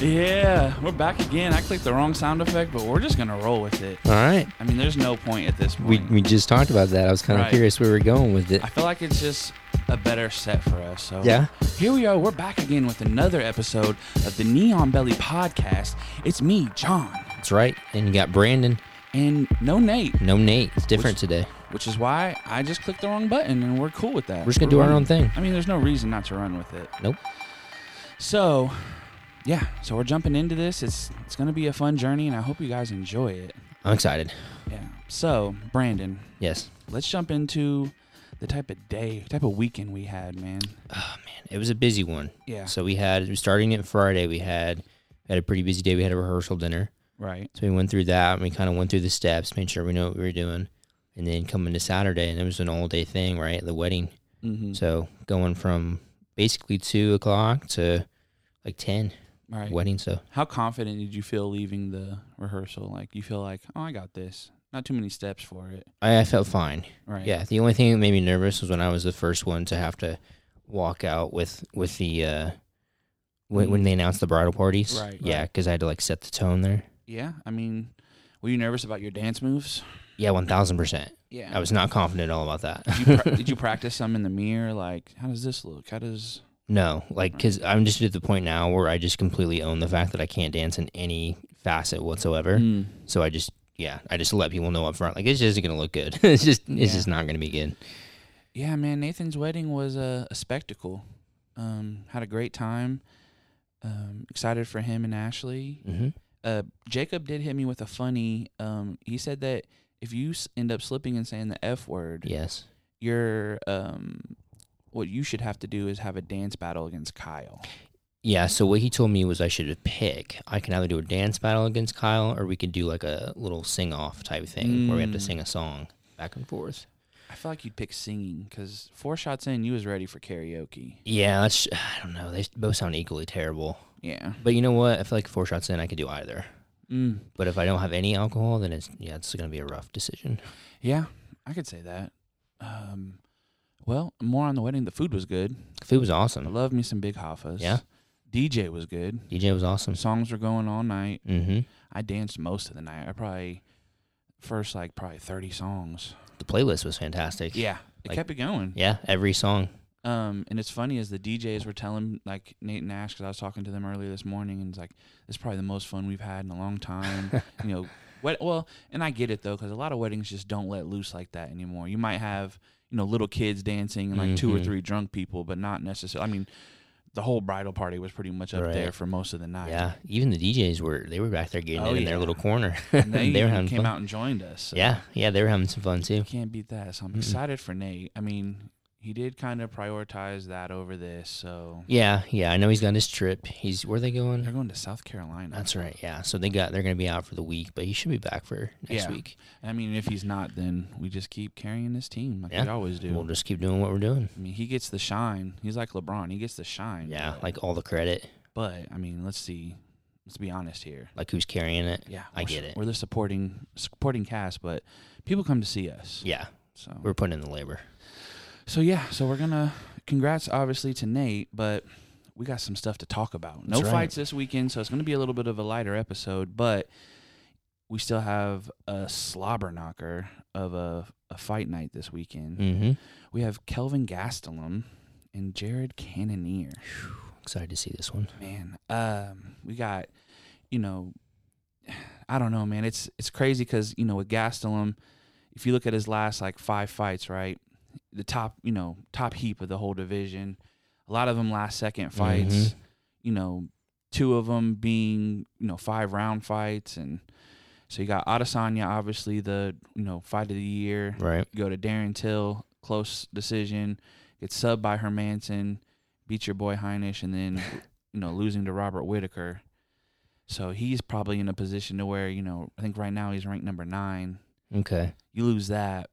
Yeah, we're back again. I clicked the wrong sound effect, but we're just gonna roll with it. All right. I mean, there's no point at this We, point. we just talked about that. I was kind of Right. curious where we're going with it. I feel like it's just a better set for us. So Yeah. here we are. We're back again with another episode of the Neon Belly Podcast. It's me, John, That's right. And you got Brandon. and no Nate, No Nate. It's different today. Which is why I just clicked the wrong button, and we're cool with that. We're just gonna do our own thing. I mean, there's no reason not to run with it. Nope. So, yeah. So we're jumping into this. It's it's gonna be a fun journey, and I hope you guys enjoy it. I'm excited. Yeah. So, Brandon, Yes. let's jump into the type of day, type of weekend we had, man. Oh man, it was a busy one. Yeah. So we had starting it Friday. We had had a pretty busy day. We had a rehearsal dinner. Right. So we went through that and we kind of went through the steps, made sure we know what we were doing. And then coming to Saturday, and it was an all day thing, right? The wedding. Mm-hmm. So going from basically two o'clock to like 10 right. wedding So How confident did you feel leaving the rehearsal? Like you feel like, oh, I got this. Not too many steps for it. I, I felt fine. Right. Yeah. The only thing that made me nervous was when I was the first one to have to walk out with with the uh, when, when they announced the bridal parties. Right, Yeah, right. because I had to like set the tone there. Yeah. I mean, were you nervous about your dance moves? Yeah, one thousand percent. Yeah. I was not confident at all about that. Did you, pra- did you practice some in the mirror? Like, how does this look? How does? No, like because I'm just at the point now where I just completely own the fact that I can't dance in any facet whatsoever. Mm. So I just yeah, I just let people know up front like it's just isn't gonna look good. it's just it's just not gonna be good. Yeah, man. Nathan's wedding was a, a spectacle. Um, had a great time. Um, excited for him and Ashley. hmm Uh, Jacob did hit me with a funny. Um, he said that if you end up slipping and saying the F word, Yes. you're um, what you should have to do is have a dance battle against Kyle. Yeah. So what he told me was I should pick. I can either do a dance battle against Kyle, or we could do like a little sing off type thing where we have to Mm. sing a song back and forth. I feel like you'd pick singing because four shots in, you was ready for karaoke. Yeah, that's I don't know. They both sound equally terrible. Yeah. But you know what? I feel like four shots in, I could do either. Mm. But if I don't have any alcohol, then it's yeah, it's gonna be a rough decision. Yeah, I could say that. Um, well, more on the wedding. The food was good. Food was awesome. I love me some big Hoffas. Yeah. DJ was good. DJ was awesome. Songs were going all night. Mm-hmm. I danced most of the night. I probably first like probably thirty songs. The playlist was fantastic. Yeah, it Like- kept it going. Yeah, every song. Um, and it's funny as the DJs were telling like Nate and Ash because I was talking to them earlier this morning, and it's like this is probably the most fun we've had in a long time. you know, wed- well, and I get it though because a lot of weddings just don't let loose like that anymore. You might have you know little kids dancing and like two or Mhm. three drunk people, but not necessarily. I mean, the whole bridal party was pretty much up there for most of the night. Yeah, even the DJs were they were back there getting Oh, it in yeah. their little corner. and they, they came fun. out and joined us. so Yeah, yeah, they were having some fun too. you can't beat that. So I'm Mm-mm. excited for Nate. I mean, he did kind of prioritize that over this. So Yeah, yeah. I know he's got his trip. He's where they going? they're going? going to South Carolina. That's right. Yeah. So they got they're gonna be out for the week, but he should be back for next Yeah. week. I mean, if he's not, then we just keep carrying this team like Yeah. we always do. We'll just keep doing what we're doing. I mean, he gets the shine. He's like LeBron. He gets the shine. Yeah, but, like all the credit. but I mean, let's see. Let's be honest here. Like who's carrying it? Yeah, I get it. We're the supporting supporting cast, but people come to see us. Yeah, So we're putting in the labor. So yeah. So we're gonna congrats obviously to Nate, but we got some stuff to talk about. No right. fights this weekend, so it's gonna be a little bit of a lighter episode, but we still have a slobber knocker of a, a fight night this weekend. Mm-hmm. We have Kelvin Gastelum and Jared Cannonier. Excited to see this one. Man, um, we got, you know, I don't know, man. It's it's crazy because you know with Gastelum, if you look at his last like five fights, right, the top, you know, top heap of the whole division, a lot of them last second fights. Mhm. You know, two of them being you know five round fights, and so you got Adesanya, obviously the you know fight of the year Right. go to Darren Till, close decision, get subbed by Hermansson, beat your boy Heinisch, and then you know losing to Robert Whitaker. So he's probably in a position to where you know I think right now he's ranked number nine. Okay. You lose that,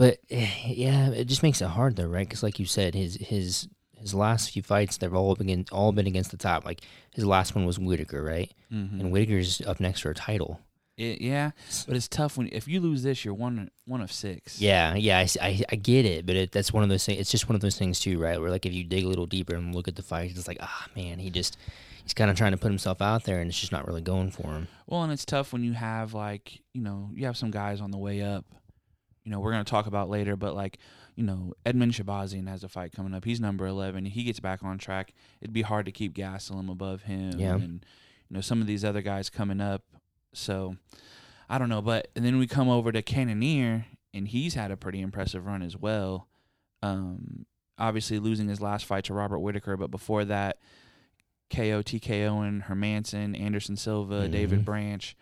But yeah, it just makes it hard though, right? Because like you said, his his his last few fights they've all been all been against the top. Like his last one was Whitaker, right? mm-hmm. And Whitaker's up next for a title. It, yeah, but it's tough when if you lose this, you're one one of six. Yeah, yeah, I I get it, but it, that's one of those things. It's just one of those things too, right? Where like if you dig a little deeper and look at the fight, it's like, ah, man, he just he's kind of trying to put himself out there, and it's just not really going for him. Well, and it's tough when you have like you know you have some guys on the way up. You know we're gonna talk about later, but like you know Edmen Shahbazyan has a fight coming up. He's number eleven. He gets back on track. It'd be hard to keep Gastelum above him. Yeah. And you know some of these other guys coming up. So I don't know, but and then we come over to Cannonier, and he's had a pretty impressive run as well. Um, obviously losing his last fight to Robert Whitaker, but before that, KO, TKO, and Hermansson, Anderson Silva, David Mhm. Branch.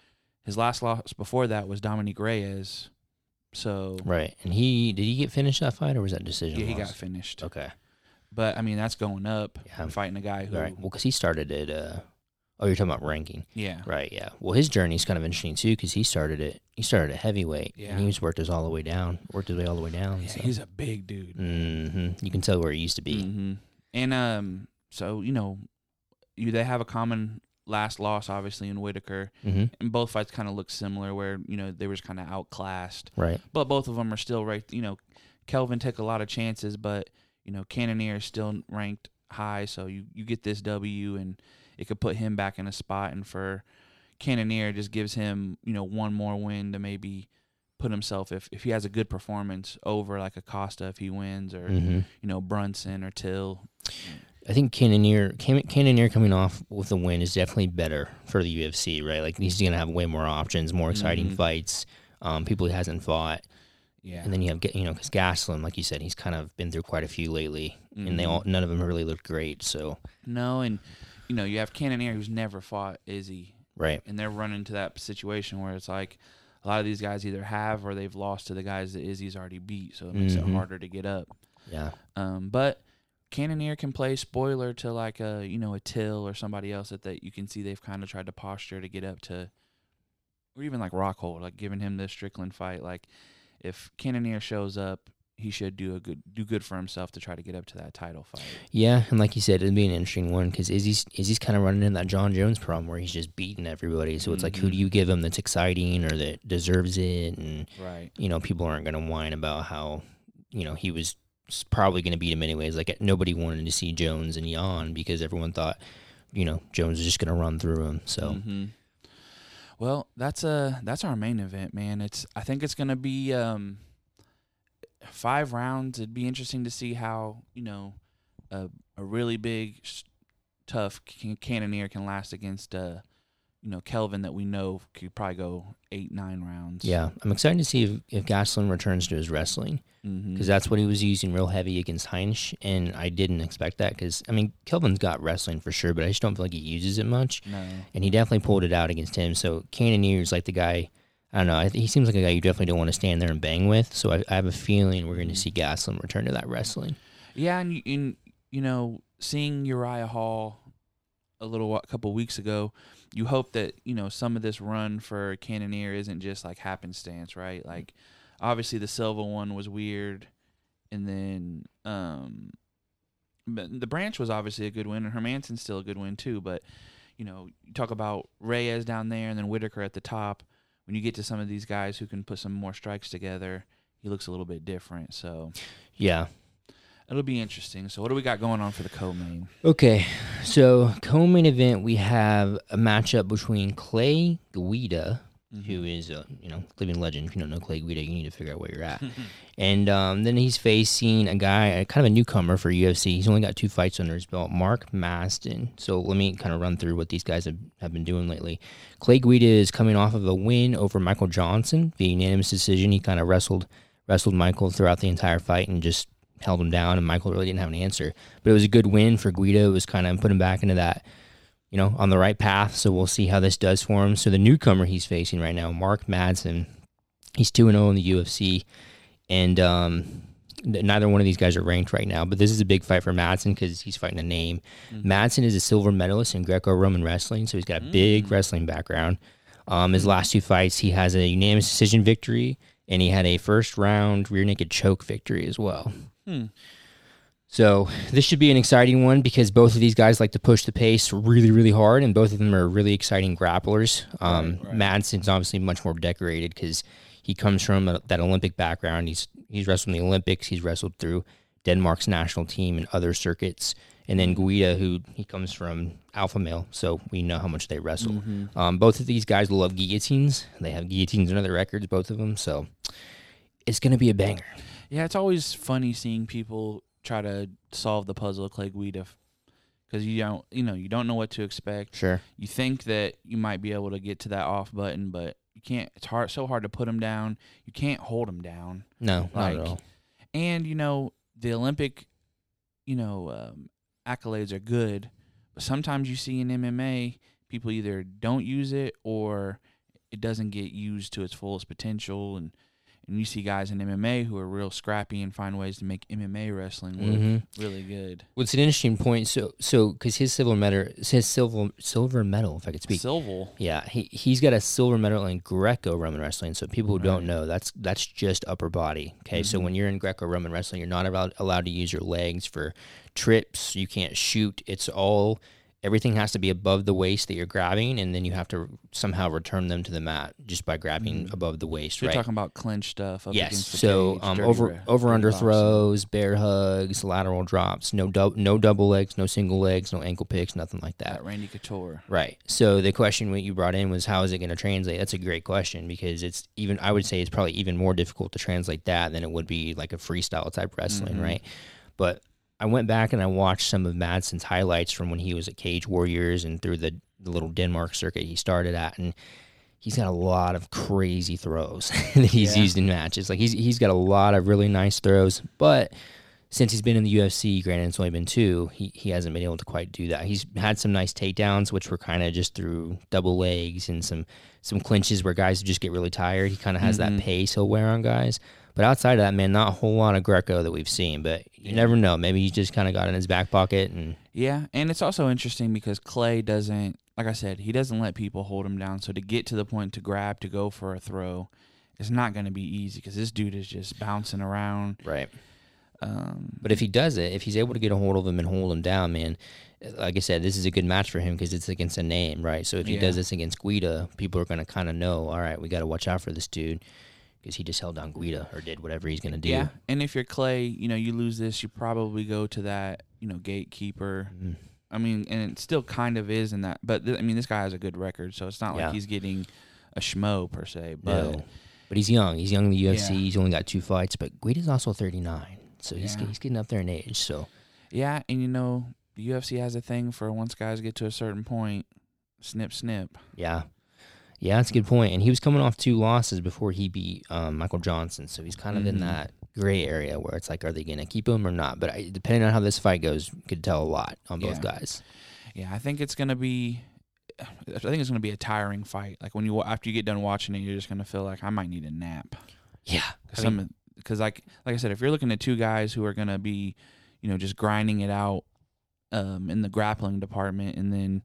His last loss before that was Dominick Reyes. So Right, and he did he get finished that fight, or was that decision? yeah, he got finished. okay. But I mean, that's going up. Yeah. and fighting a guy who, Right. Well, because he started at. Uh, oh, you're talking about ranking, yeah, right? Yeah. Well, his journey is kind of interesting too, because he started it. He started at heavyweight, Yeah. and he was worked his all the way down. Worked his way all the way down. Yeah, so. he's a big dude. hmm You can tell where he used to be. hmm And um, so you know, you they have a common last loss, obviously in Whitaker, hmm and both fights kind of look similar, where you know they were just kind of outclassed. Right. but both of them are still right. You know, Kelvin took a lot of chances, but you know, Cannonier is still ranked high, so you you get this W, and it could put him back in a spot. And for Cannonier, just gives him you know one more win to maybe put himself if if he has a good performance over like Acosta if he wins or hmm you know Brunson or Till. I think Cannonier, Cannonier coming off with a win is definitely better for the UFC, right? Like he's going to have way more options, more exciting Mhm. fights, um, people he hasn't fought, Yeah, and then you have you know because Gastelum, like you said, he's kind of been through quite a few lately, and they Mhm. all none of them really looked great. So no, and you know you have Cannonier who's never fought Izzy, right, and they're running into that situation where it's like a lot of these guys either have or they've lost to the guys that Izzy's already beat, so it makes Mhm. it harder to get up. yeah, Um, but Cannonier can play spoiler to like a you know a Till or somebody else that, that you can see they've kind of tried to posture to get up to, or even like Rockhold, like giving him the Strickland fight. Like if Cannonier shows up, he should do a good do good for himself to try to get up to that title fight. yeah, and like you said, it'd be an interesting one because Izzy's Izzy's kind of running in that Jon Jones problem where he's just beating everybody. So it's like, who do mm-hmm. you give him that's exciting or that deserves it? And Right. you know, people aren't going to whine about how, you know, he was probably going to beat him anyways. Like nobody wanted to see Jones and Jan because everyone thought, you know, Jones is just going to run through him. So hmm Well, that's uh that's our main event, man. It's I think it's gonna be um five rounds. It'd be interesting to see how you know a a really big, tough can- Cannonier can last against uh you know Kelvin that we know could probably go eight nine rounds. yeah, I'm excited to see if, if Gastelum returns to his wrestling mm-hmm. because that's what he was using real heavy against Heinisch. And I didn't expect that because, I mean, Kelvin's got wrestling for sure, but I just don't feel like he uses it much. no. And he definitely pulled it out against him. So Cannonier's like the guy. I don't know. I th- he seems like a guy you definitely don't want to stand there and bang with. So I, I have a feeling we're going to see mm-hmm. Gastelum return to that wrestling. Yeah, and and, you know, seeing Uriah Hall a little wh- couple weeks ago, you hope that you know some of this run for Cannonier isn't just like happenstance, right? Like, obviously the Silva one was weird, and then um, the Branch was obviously a good win, and Hermansson's still a good win too. But you know, you talk about Reyes down there, and then Whitaker at the top. When you get to some of these guys who can put some more strikes together, he looks a little bit different. So Yeah. It'll be interesting. So, what do we got going on for the co-main? Okay, so co-main event we have a matchup between Clay Guida, who is a you know living legend. If you don't know Clay Guida, you need to figure out where you're at. and um, then he's facing a guy, a kind of a newcomer for UFC. He's only got two fights under his belt, Mark Madsen. So let me kind of run through what these guys have, have been doing lately. Clay Guida is coming off of a win over Michael Johnson the unanimous decision. He kind of wrestled wrestled Michael throughout the entire fight and just held him down, and Michael really didn't have an answer. But it was a good win for Guida. It was kind of put him back into that, you know, on the right path. So we'll see how this does for him. So the newcomer he's facing right now, Mark Madsen, he's 2 0 in the UFC. And um, neither one of these guys are ranked right now. But this is a big fight for Madsen because he's fighting a name. Madsen is a silver medalist in Greco Roman wrestling. So he's got a big Mm. wrestling background. Um, his last two fights, he has a unanimous decision victory, and he had a first round rear naked choke victory as well. Hmm. So this should be an exciting one because both of these guys like to push the pace really, really hard, and both of them are really exciting grapplers. Um, Right, right. Madsen's obviously much more decorated because he comes from a, that Olympic background. He's he's wrestled in the Olympics. He's wrestled through Denmark's national team and other circuits. And then Guida, who he comes from alpha male, so we know how much they wrestle. Mm-hmm. Um, both of these guys love guillotines. They have guillotines in other records, both of them. So it's going to be a banger. Yeah, it's always funny seeing people try to solve the puzzle of Clay Guida because you don't, you know, you don't know what to expect. Sure. You think that you might be able to get to that off button, but you can't. It's hard, so hard to put him down. You can't hold him down, No, not at all. and you know the Olympic, you know, um, accolades are good, but sometimes you see in MMA people either don't use it or it doesn't get used to its fullest potential and. And you see guys in MMA who are real scrappy and find ways to make MMA wrestling look Mhm. really good. What's an interesting point? So, so because his silver medal, his silver silver medal, if I could speak. silver. Yeah, he he's got a silver medal in Greco-Roman wrestling. So people who don't know, that's that's just upper body. Okay, so Mhm. when you're in Greco-Roman wrestling, you're not allowed allowed to use your legs for trips. You can't shoot. It's all everything has to be above the waist that you're grabbing, and then you have to somehow return them to the mat just by grabbing Mhm. above the waist. So you're right. talking about clinch stuff up Yes. So cage, um, over ra- over under throws, bear hugs, lateral drops, no dou- no double legs, no single legs, no ankle picks, nothing like that. At Randy Couture. Right. So the question what you brought in was how is it going to translate? That's a great question because it's even I would say it's probably even more difficult to translate that than it would be like a freestyle type wrestling, Mhm. right? But I went back and I watched some of Madsen's highlights from when he was at Cage Warriors and through the, the little Denmark circuit he started at and he's got a lot of crazy throws that he's Yeah. used in matches. Like he's he's got a lot of really nice throws, but since he's been in the UFC, granted it's only been two, he, he hasn't been able to quite do that. He's had some nice takedowns, which were kind of just through double legs and some some clinches where guys just get really tired. He kind of has Mhm. that pace he'll wear on guys. But outside of that, man, not a whole lot of Greco that we've seen. But you Yeah. never know. Maybe he just kind of got in his back pocket and Yeah, and it's also interesting because Clay doesn't, like I said, he doesn't let people hold him down. So to get to the point to grab to go for a throw, it's not going to be easy because this dude is just bouncing around. right. Um, But if he does it, if he's able to get a hold of him and hold him down, man, like I said, this is a good match for him because it's against a name, right? So if he Yeah. does this against Guida, people are going to kind of know, all right, we got to watch out for this dude because he just held down Guida or did whatever he's going to do. yeah, and if you're Clay, you know you lose this, you probably go to that, you know, gatekeeper. Mm. I mean, and it still kind of is in that. But th- I mean, this guy has a good record, so it's not Yeah. like he's getting a schmo per se. But No. But he's young. He's young in the UFC. Yeah. He's only got two fights, but Guida's also 39. So he's, Yeah. he's getting up there in age. So yeah, and you know, the UFC has a thing for once guys get to a certain point, snip, snip. Yeah. Yeah, that's a good point. And he was coming off two losses before he beat um, Michael Johnson. So he's kind of in Mhm. that gray area where it's like, are they going to keep him or not? But I, depending on how this fight goes, could tell a lot on both Yeah. guys. Yeah, I think it's gonna be. I think it's gonna be a tiring fight. Like when you after you get done watching it, you're just gonna feel like I might need a nap. Yeah. I Some mean, because like like I said, if you're looking at two guys who are gonna be, you know, just grinding it out, um, in the grappling department, and then.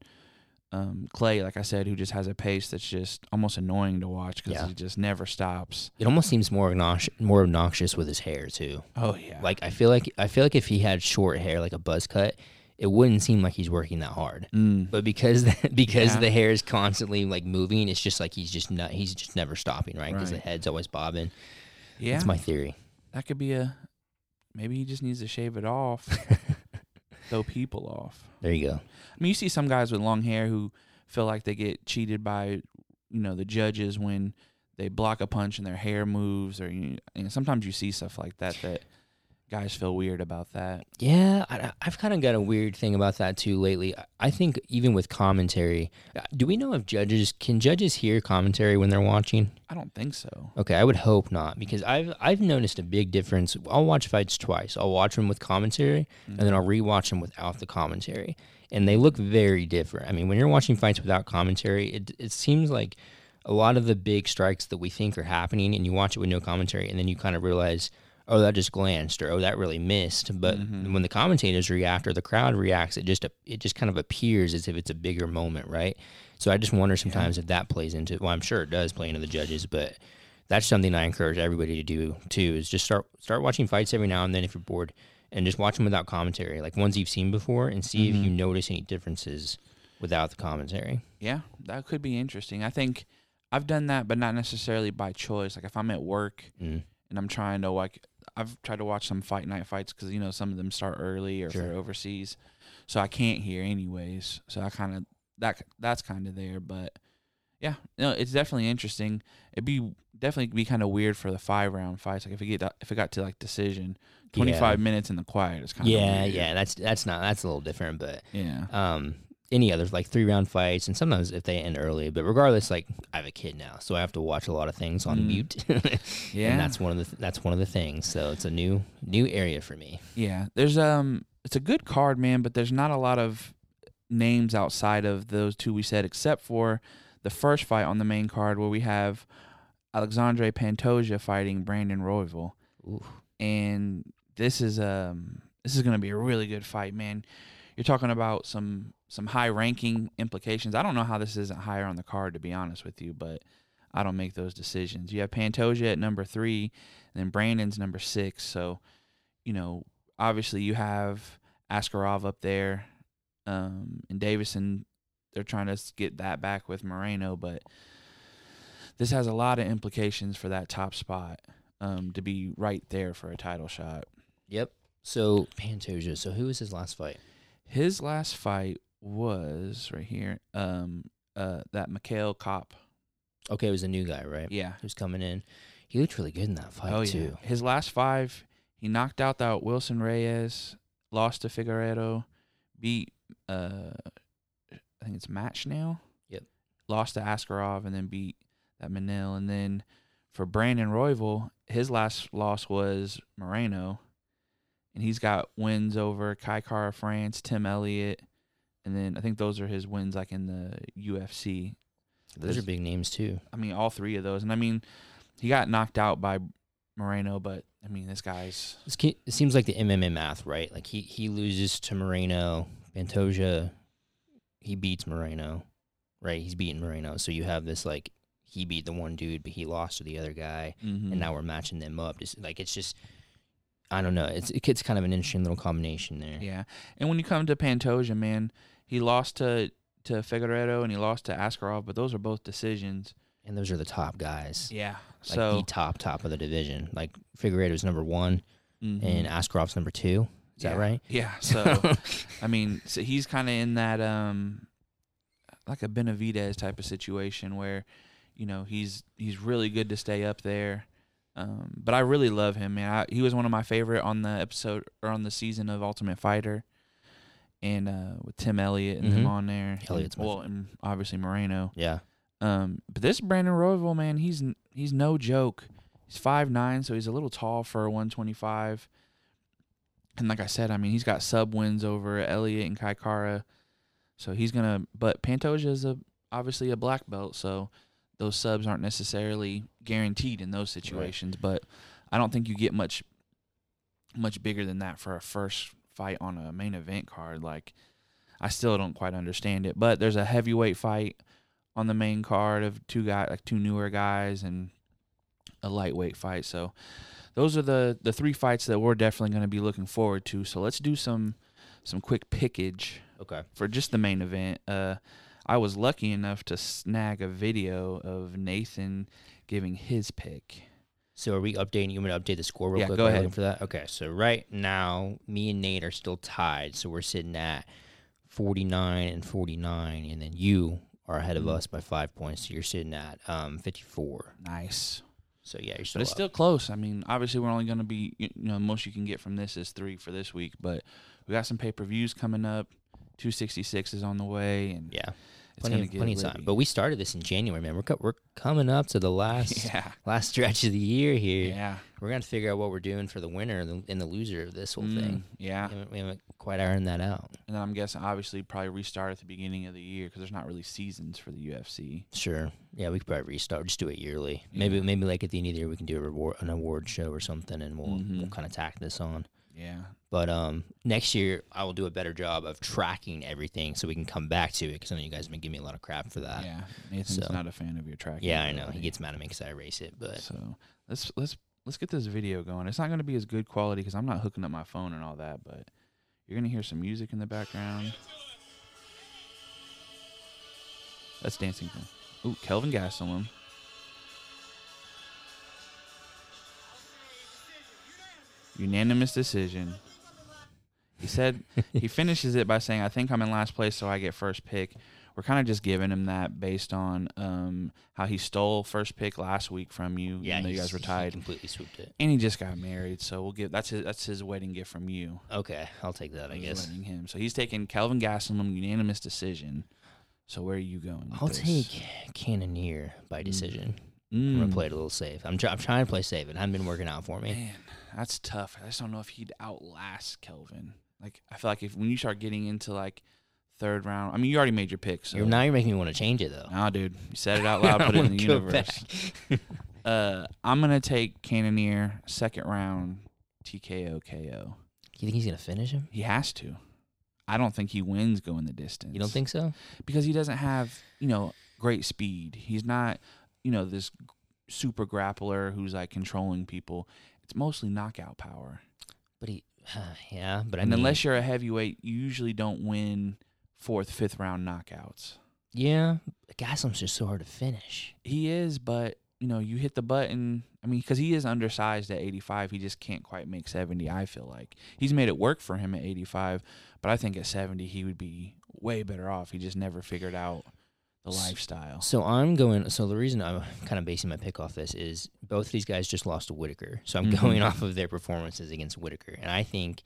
Um, Clay, like I said, who just has a pace that's just almost annoying to watch because Yeah. he just never stops. it almost seems more obnoxious, more obnoxious with his hair too. Oh yeah, Like I feel like I feel like if he had short hair, like a buzz cut, it wouldn't seem like he's working that hard. mm. But because the, because Yeah. the hair is constantly like moving, it's just like he's just not he's just never stopping, right? Because Right. the head's always bobbing. Yeah, That's my theory. that could be a. Maybe he just needs to shave it off, throw people off. There you go. I mean, you see some guys with long hair who feel like they get cheated by, you know, the judges when they block a punch and their hair moves, or you, know, sometimes you see stuff like that that guys feel weird about that. Yeah, I, I've kind of got a weird thing about that too lately. I- think even with commentary, uh, do we know if judges can judges hear commentary when they're watching? I don't think so. Okay, I would hope not because I've I've noticed a big difference. I'll watch fights twice. I'll watch them with commentary and then I'll rewatch them without the commentary, and they look very different. I mean, when you're watching fights without commentary, it it seems like a lot of the big strikes that we think are happening, and you watch it with no commentary, and then you kind of realize, oh, that just glanced, or oh, that really missed. But Mhm. when the commentators react or the crowd reacts, it just it just kind of appears as if it's a bigger moment, right? So I just wonder sometimes if that plays into. Well, I'm sure it does play into the judges, but that's something I encourage everybody to do too. Is just start start watching fights every now and then if you're bored, and just watch them without commentary, like ones you've seen before, and see if Mhm. you notice any differences without the commentary. Yeah, that could be interesting. I think I've done that, but not necessarily by choice. Like if I'm at work Mm. and I'm trying to like, I've tried to watch some fight night fights because you know some of them start early or if they're overseas, so I can't hear anyways. So I kind of that that's kind of there, but yeah, no, it's definitely interesting. It'd be definitely be kind of weird for the five round fights. Like if it get if it got to like decision, twenty five minutes in the quiet is kind of Yeah, weird. yeah, that's that's not that's a little different, but yeah. um, any others like three round fights, and sometimes if they end early. But regardless, like I have a kid now, so I have to watch a lot of things on Mm. mute. Yeah. and that's one of the th- that's one of the things. So it's a new new area for me. Yeah, there's um, it's a good card, man, but there's not a lot of names outside of those two we said, except for the first fight on the main card where we have Alexandre Pantoja fighting Brandon Royval, Ooh. and this is um, this is gonna be a really good fight, man. You're talking about some some high ranking implications. I don't know how this isn't higher on the card, to be honest with you, but I don't make those decisions. You have Pantoja at number three, and then Brandon's number six. So, you know, obviously you have Askarov up there, um, and Deiveson. They're trying to get that back with Moreno, but this has a lot of implications for that top spot um, to be right there for a title shot. Yep. So Pantoja. So who was his last fight? His last fight was right here. Um, uh, that Mikhail Kopp. Okay, it was a new guy, right? Yeah. Who's coming in? He looked really good in that fight oh yeah. too. His last five, he knocked out that Wilson Reis, lost to Figueiredo, beat uh, I think it's Match now. Yep. Lost to Askarov and then beat that Manel, and then for Brandon Royval, his last loss was Moreno, and he's got wins over Kai Kara France, Tim Elliott, and then I think those are his wins like in the UFC. Those are big names too. I mean, all three of those. And I mean, he got knocked out by Moreno, but I mean, this guy's This It seems like the MMA math, right? Like he he loses to Moreno, Pantoja, he beats Moreno, right? He's beating Moreno, so you have this like he beat the one dude, but he lost to the other guy, mm-hmm. and now we're matching them up. Just like it's just, I don't know. It's it's kind of an interesting little combination there. yeah. And when you come to Pantoja, man, he lost to to Figueiredo and he lost to Askarov, but those are both decisions. And those are the top guys, Yeah. like So the top top of the division. Like Figueiredo's number one, mhm. and Askarov's number two. Is that right? Yeah. So I mean, so he's kind of in that um like a Benavidez type of situation where you know he's he's really good to stay up there. Um, but I really love him, man. I, he was one of my favorite on the episode or on the season of Ultimate Fighter, and uh, with Tim Elliott and them Mhm. on there. Elliott's and, well, and obviously Moreno. Yeah. Um, but this Brandon Royval, man, he's he's no joke. He's five nine, so he's a little tall for a one twenty five. And like I said, I mean, he's got sub wins over Elliott and Kaikara, so he's gonna. But Pantoja is a obviously a black belt, so those subs aren't necessarily guaranteed in those situations. But I don't think you get much much bigger than that for a first fight on a main event card. Like, I still don't quite understand it. But there's a heavyweight fight on the main card of two guys, like two newer guys, and a lightweight fight. So those are the the three fights that we're definitely going to be looking forward to. So let's do some some quick pickage Okay. for just the main event. Uh, I was lucky enough to snag a video of Nathan giving his pick. So are we updating? You want me to update the score real Yeah, quick? go ahead. For that. Okay. So right now, me and Nate are still tied. So we're sitting at 49 and 49, and then you are ahead of Mhm. us by five points. So you're sitting at um 54. Nice. So yeah, you're still. But it's up. still close. I mean, obviously, we're only going to be, you know, most you can get from this is three for this week. But we got some pay per views coming up. 266 is on the way, and yeah, it's plenty, of, plenty of time. But we started this in January, man. We're co- we're coming up to the last yeah, last stretch of the year here. yeah, We're gonna figure out what we're doing for the winner and the, and the loser of this whole Mm, thing. yeah. We haven't, we haven't quite ironed that out. And then I'm guessing, obviously, probably restart at the beginning of the year because there's not really seasons for the UFC. Sure. Yeah, we could probably restart. Just do it yearly. Maybe Yeah. maybe like at the end of the year we can do a reward, an award show or something, and we'll we'll Mhm. kind of tack this on. Yeah, But um, next year I will do a better job of tracking everything so we can come back to it because I know you guys have been giving me a lot of crap for that. yeah. Nathan's so- not a fan of your track. Yeah, I know he gets mad at me because I erase it, but So let's let's let's get this video going. It's not going to be as good quality because I'm not hooking up my phone and all that, but you're going to hear some music in the background. That's Dancing Queen. Ooh, Kelvin Gastelum. Unanimous decision. He said he finishes it by saying, "I think I'm in last place, so I get first pick." We're kind of just giving him that based on um, how he stole first pick last week from you. Yeah, you guys were he tied, completely swooped it. and he just got married. So we'll give that's his that's his wedding gift from you. Okay, I'll take that. I He's guess him. So he's taking Kelvin Gastelum unanimous decision. So where are you going? I'll this? take Cannonier by decision. I'm Mm. gonna play it a little safe. I'm, try- I'm trying to play safe. It hasn't been working out for me. Man, that's tough. I just don't know if he'd outlast Kelvin. Like I feel like if when you start getting into like third round, I mean you already made your pick. So You're, now you're making me want to change it though. Nah, dude, you said it out loud. Put it in the universe. uh, I'm gonna take Cannonier second round TKO KO. You think he's gonna finish him? He has to. I don't think he wins going the distance. You don't think so? because he doesn't have you know great speed. He's not you know this super grappler who's like controlling people. It's mostly knockout power. But he, yeah. But I and mean, unless you're a heavyweight, you usually don't win fourth, fifth round knockouts. yeah, Gastelum's just so hard to finish. He is, but you know, you hit the button. I mean, because he is undersized at 85, he just can't quite make 70. I feel like he's made it work for him at 85, but I think at 70 he would be way better off. He just never figured out the lifestyle. So I'm going. So the reason I'm kind of basing my pick off this is both these guys just lost to Whitaker. So I'm Mhm. going off of their performances against Whitaker, and I think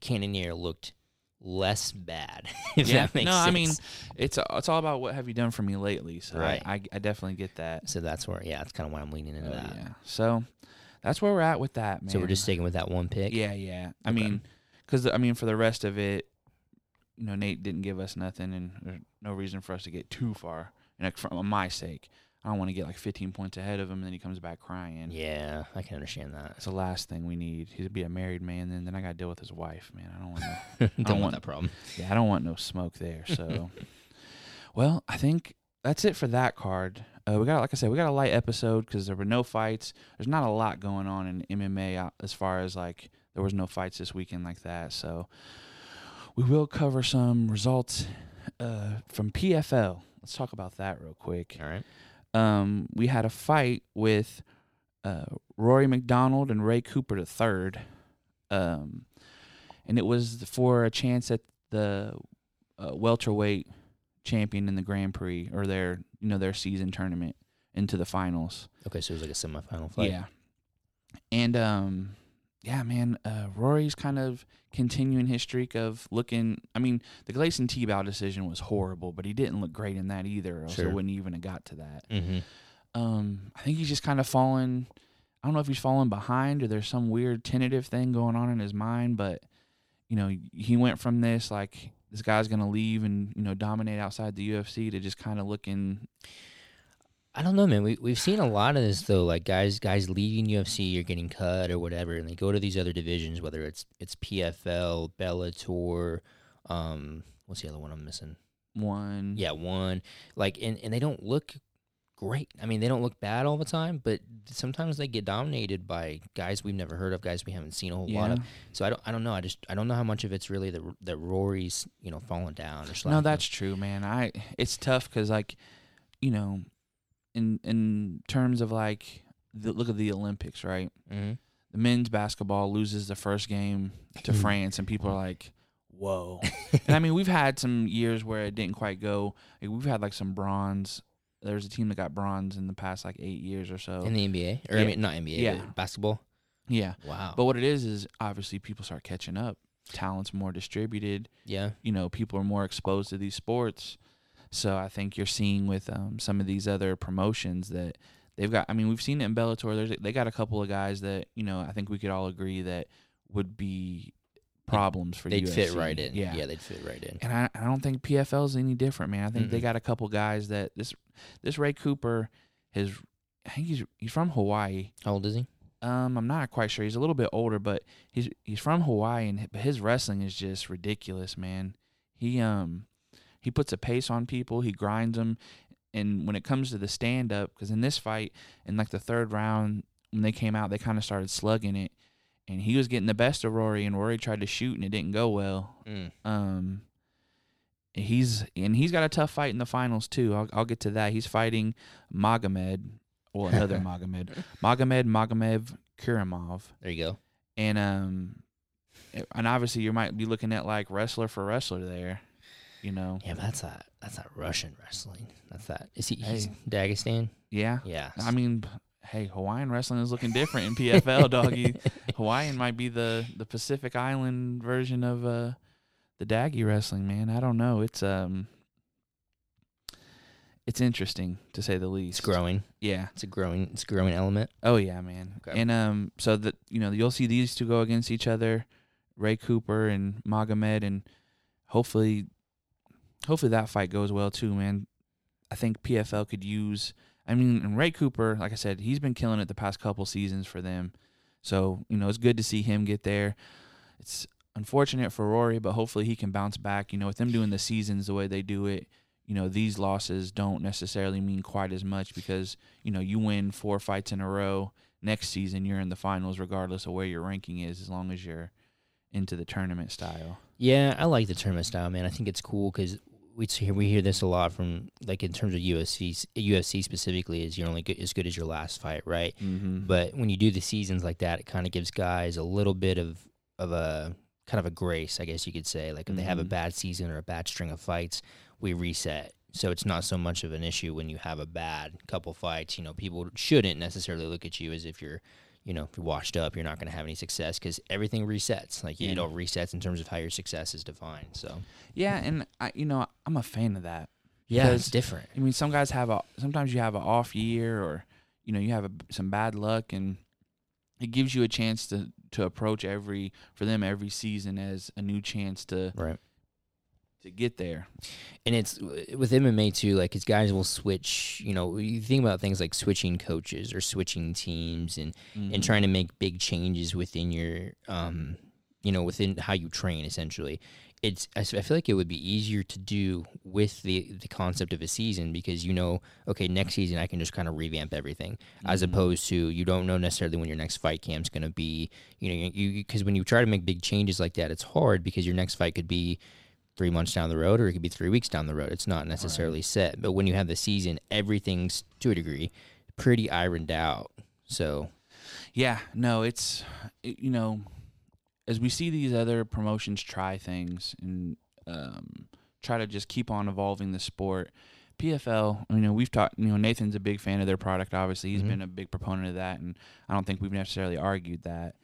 Cannonier looked less bad. If Yeah. that makes No, sense. I mean, It's it's all about what have you done for me lately. So Right. I, I I definitely get that. so that's where, yeah, that's kind of why I'm leaning into Oh, that. yeah. So that's where we're at with that, man. So we're just sticking with that one pick. Yeah, yeah. I Okay. mean, because I mean, for the rest of it, you know, Nate didn't give us nothing, and there's no reason for us to get too far. And like, for my sake, I don't want to get like 15 points ahead of him, and then he comes back crying. Yeah, I can understand that. It's the last thing we need. He's to be a married man, then then I got to deal with his wife, man. I don't want to. Don't, want- want that problem. Yeah, I don't want no smoke there. So, well, I think that's it for that card. Uh, we got, like I said, we got a light episode because there were no fights. There's not a lot going on in MMA as far as like there was no fights this weekend like that. So, we will cover some results uh, from PFL. Let's talk about that real quick. All right. Um, we had a fight with uh, Rory MacDonald and Ray Cooper the third, um, and it was for a chance at the uh, welterweight champion in the Grand Prix or their you know their season tournament into the finals. Okay, so it was like a semifinal fight. Yeah, and um, yeah, man, uh, Rory's kind of continuing his streak of looking. I mean, the Gleison Tibau decision was horrible, but he didn't look great in that either. Or Sure. it wouldn't even have got to that. Mm-hmm. Um, I think he's just kind of fallen. I don't know if he's fallen behind or there's some weird tentative thing going on in his mind, but you know, he went from this like this guy's gonna leave and you know dominate outside the UFC to just kind of looking. I don't know, man. We we've seen a lot of this though. Like guys, guys leaving UFC or getting cut or whatever, and they go to these other divisions, whether it's it's PFL, Bellator, um, what's the other one I'm missing? One, Yeah, one. Like, and and they don't look great. I mean, they don't look bad all the time, but sometimes they get dominated by guys we've never heard of, guys we haven't seen a whole lot of. So I don't, I don't know. I just, I don't know how much of it's really that that Rory's, you know, falling down or something. No, that's true, man. I it's tough because like, you know, in in terms of like the look at the Olympics, right? hmm the men's basketball loses the first game to France, and people are like, "Whoa!" and I mean, we've had some years where it didn't quite go. Like, we've had like some bronze. There's a team that got bronze in the past like eight years or so. in the NBA or I mean, not NBA, Yeah. basketball. yeah, Wow. but what it is is obviously people start catching up. Talent's more distributed. yeah. You know, people are more exposed to these sports. So I think you're seeing with um, some of these other promotions that they've got. I mean, we've seen it in Bellator. There's they got a couple of guys that you know I think we could all agree that would be problems for They'd fit right in. Yeah, Yeah, they'd fit right in. and I, I don't think PFL is any different, man. I think they Mm-mm. got a couple guys that this this Ray Cooper, his I think he's he's from Hawaii. How old is he? Um, I'm not quite sure. He's a little bit older, but he's he's from Hawaii, and but his wrestling is just ridiculous, man. He um he puts a pace on people. He grinds them, and when it comes to the stand up, because in this fight, in like the third round, when they came out, they kind of started slugging it, and he was getting the best of Rory, and Rory tried to shoot, and it didn't go well. Mm. Um, he's and he's got a tough fight in the finals too. I'll, I'll get to that. He's fighting Magomed, well another Magomed, Magomed Magomed Kuramov, There you go. and um, and obviously you might be looking at like wrestler for wrestler there, you know. Yeah, but that's not that's not Russian wrestling. That's that. Is he he's Hey. Dagestan? Yeah, Yeah. I mean, hey, Hawaiian wrestling is looking different in PFL, doggy. Hawaiian might be the the Pacific Island version of uh the Daggy wrestling, man. I don't know. It's um it's interesting to say the least. it's growing. Yeah. It's a growing. It's a growing element. Oh yeah, man. Okay. And um so that you know, you'll see these two go against each other, Ray Cooper and Magomed and hopefully hopefully that fight goes well too, man. I think PFL could use I mean, and Ray Cooper, like I said, he's been killing it the past couple seasons for them. So, you know, it's good to see him get there. It's unfortunate for Rory, but hopefully he can bounce back. You know, with them doing the seasons the way they do it, you know, these losses don't necessarily mean quite as much because, you know, you win four fights in a row. Next season, you're in the finals regardless of where your ranking is, as long as you're into the tournament style. Yeah, I like the tournament style, man. I think it's cool because we hear we hear this a lot from like in terms of UFC UFC specifically is you're only good, as good as your last fight, right? Mm-hmm. But when you do the seasons like that, it kind of gives guys a little bit of of a kind of a grace, I guess you could say. Like if they have a Mhm. bad season or a bad string of fights, we reset. So it's not so much of an issue when you have a bad couple fights. You know, people shouldn't necessarily look at you as if you're, you know, if you're washed up, you're not going to have any success because everything resets. Like Yeah. it all resets in terms of how your success is defined. So yeah, and I, you know, I'm a fan of that. yeah, it's different. I mean, some guys have a sometimes you have an off year or you know you have a, some bad luck, and it gives you a chance to to approach every for them every season as a new chance to Right. To get there. and it's with MMA too. Like, his guys will switch. You know, you think about things like switching coaches or switching teams, and Mm-hmm. and trying to make big changes within your, um, you know, within how you train. Essentially, it's I feel like it would be easier to do with the the concept of a season because you know, okay, next season I can just kind of revamp everything, as Mhm. opposed to you don't know necessarily when your next fight camp's going to be. You know, you because when you try to make big changes like that, it's hard because your next fight could be three months down the road or it could be three weeks down the road. It's not necessarily set. But when you have the season, everything's to a degree pretty ironed out. So Yeah, no, it's it, you know, as we see these other promotions try things and um, try to just keep on evolving the sport. PFL, you know, we've talked. You know, Nathan's a big fan of their product. Obviously, He's Mhm. been a big proponent of that, and I don't think we've necessarily argued that.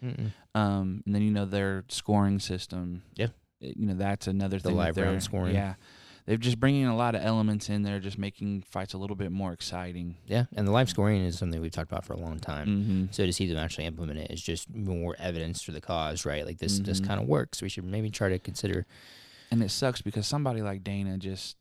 Um, and then you know their scoring system. Yeah. You know that's another The thing. that live round scoring. Yeah, they're just bringing a lot of elements in there, just making fights a little bit more exciting. yeah, and the live scoring is something we've talked about for a long time. Mm-hmm. So to see them actually implement it is just more evidence for the cause, right? Like this, this Mhm. kind of works. We should maybe try to consider. And it sucks because somebody like Dana just,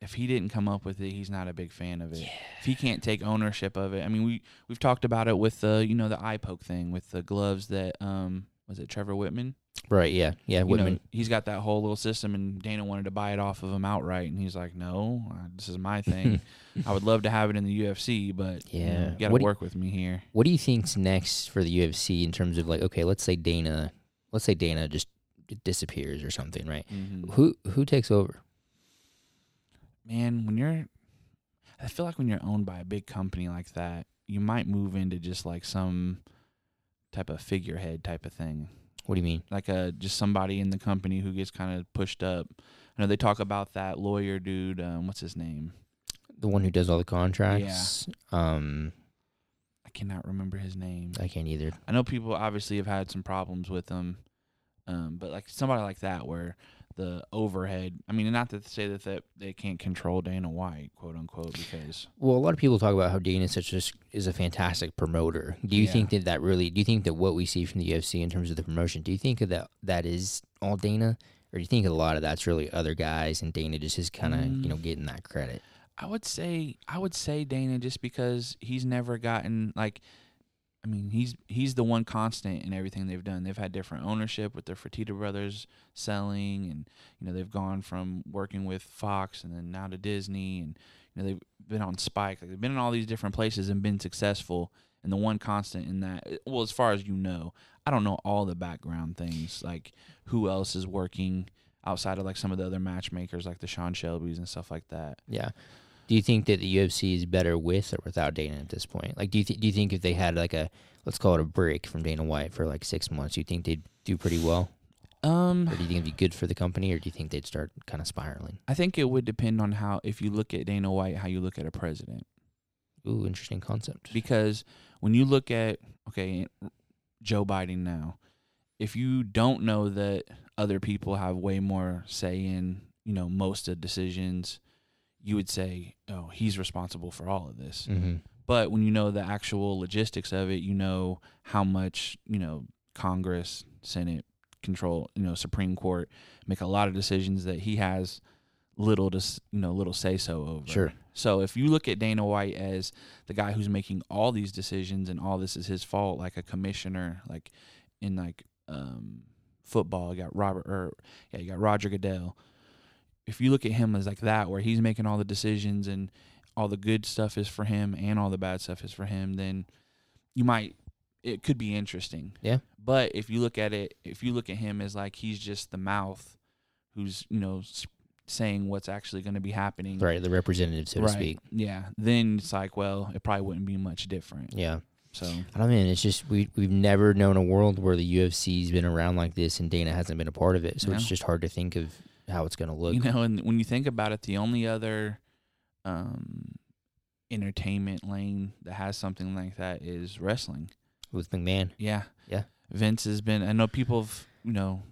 if he didn't come up with it, he's not a big fan of it. If he can't take ownership of it, I mean, we we've talked about it with the you know the eye poke thing with the gloves that um was it Trevor Wittman? Right? Yeah, yeah. You know, he's got that whole little system, and Dana wanted to buy it off of him outright, and he's like, "No, uh, this is my thing. I would love to have it in the UFC, but you, know, Yeah. you got to What do you- work with me here." What do you think's next for the UFC in terms of like, okay, let's say Dana, let's say Dana just disappears or something, right? Mhm. Who who takes over? man, when you're, I feel like when you're owned by a big company like that, you might move into just like some type of figurehead type of thing, What do you mean? like a just somebody in the company who gets kind of pushed up. I know they talk about that lawyer dude. Um, what's his name? The one who does all the contracts. Yeah. Um, I cannot remember his name. I can't either. I know people obviously have had some problems with him, um, but like somebody like that where the overhead. I mean, not to say that, that they can't control Dana White, quote unquote, because Well, a lot of people talk about how Dana is such a, is a fantastic promoter. Do you Yeah. think that that really? Do you think that what we see from the UFC in terms of the promotion? Do you think that that is all Dana, or do you think a lot of that's really other guys and Dana just is kind of you Mm. know getting that credit? I would say I would say Dana just because he's never gotten like I mean, he's he's the one constant in everything they've done. They've had different ownership with their Fertitta brothers selling, and you know they've gone from working with Fox and then now to Disney, and you know they've been on Spike. Like, they've been in all these different places and been successful. And the one constant in that, uh, well, as far as you know, I don't know all the background things, like who else is working outside of like some of the other matchmakers, like the Sean Shelby's and stuff like that. Yeah. Do you think that the UFC is better with or without Dana at this point? Like, do you th- do you think if they had like a let's call it a break from Dana White for like six months, you think they'd do pretty well, Um, or do you think it'd be good for the company, or do you think they'd start kind of spiraling? I think it would depend on how, if you look at Dana White, how you look at a president. Ooh, interesting concept. because when you look at okay Joe Biden now, if you don't know that other people have way more say in you know most of the decisions, you would say, oh, he's responsible for all of this. Mm-hmm. But when you know the actual logistics of it, you know how much you know Congress, Senate control, you know Supreme Court make a lot of decisions that he has little to you know little say so over. Sure. So if you look at Dana White as the guy who's making all these decisions and all this is his fault, like a commissioner, like in like um, football, you got Robert or yeah, you got Roger Goodell. If you look at him as like that, where he's making all the decisions and all the good stuff is for him and all the bad stuff is for him, then you might it could be interesting. Yeah. But if you look at it, if you look at him as like he's just the mouth, who's you know saying what's actually going to be happening, Right, the representative, so to speak. yeah. Then it's like, well, it probably wouldn't be much different. Yeah. So I don't mean it's just we we've never known a world where the UFC's been around like this and Dana hasn't been a part of it. So it's just hard to think of how it's going to look. you know, and when you think about it, the only other um, entertainment lane that has something like that is wrestling. with McMahon. Yeah, Yeah. Vince has been. I know people have. You know,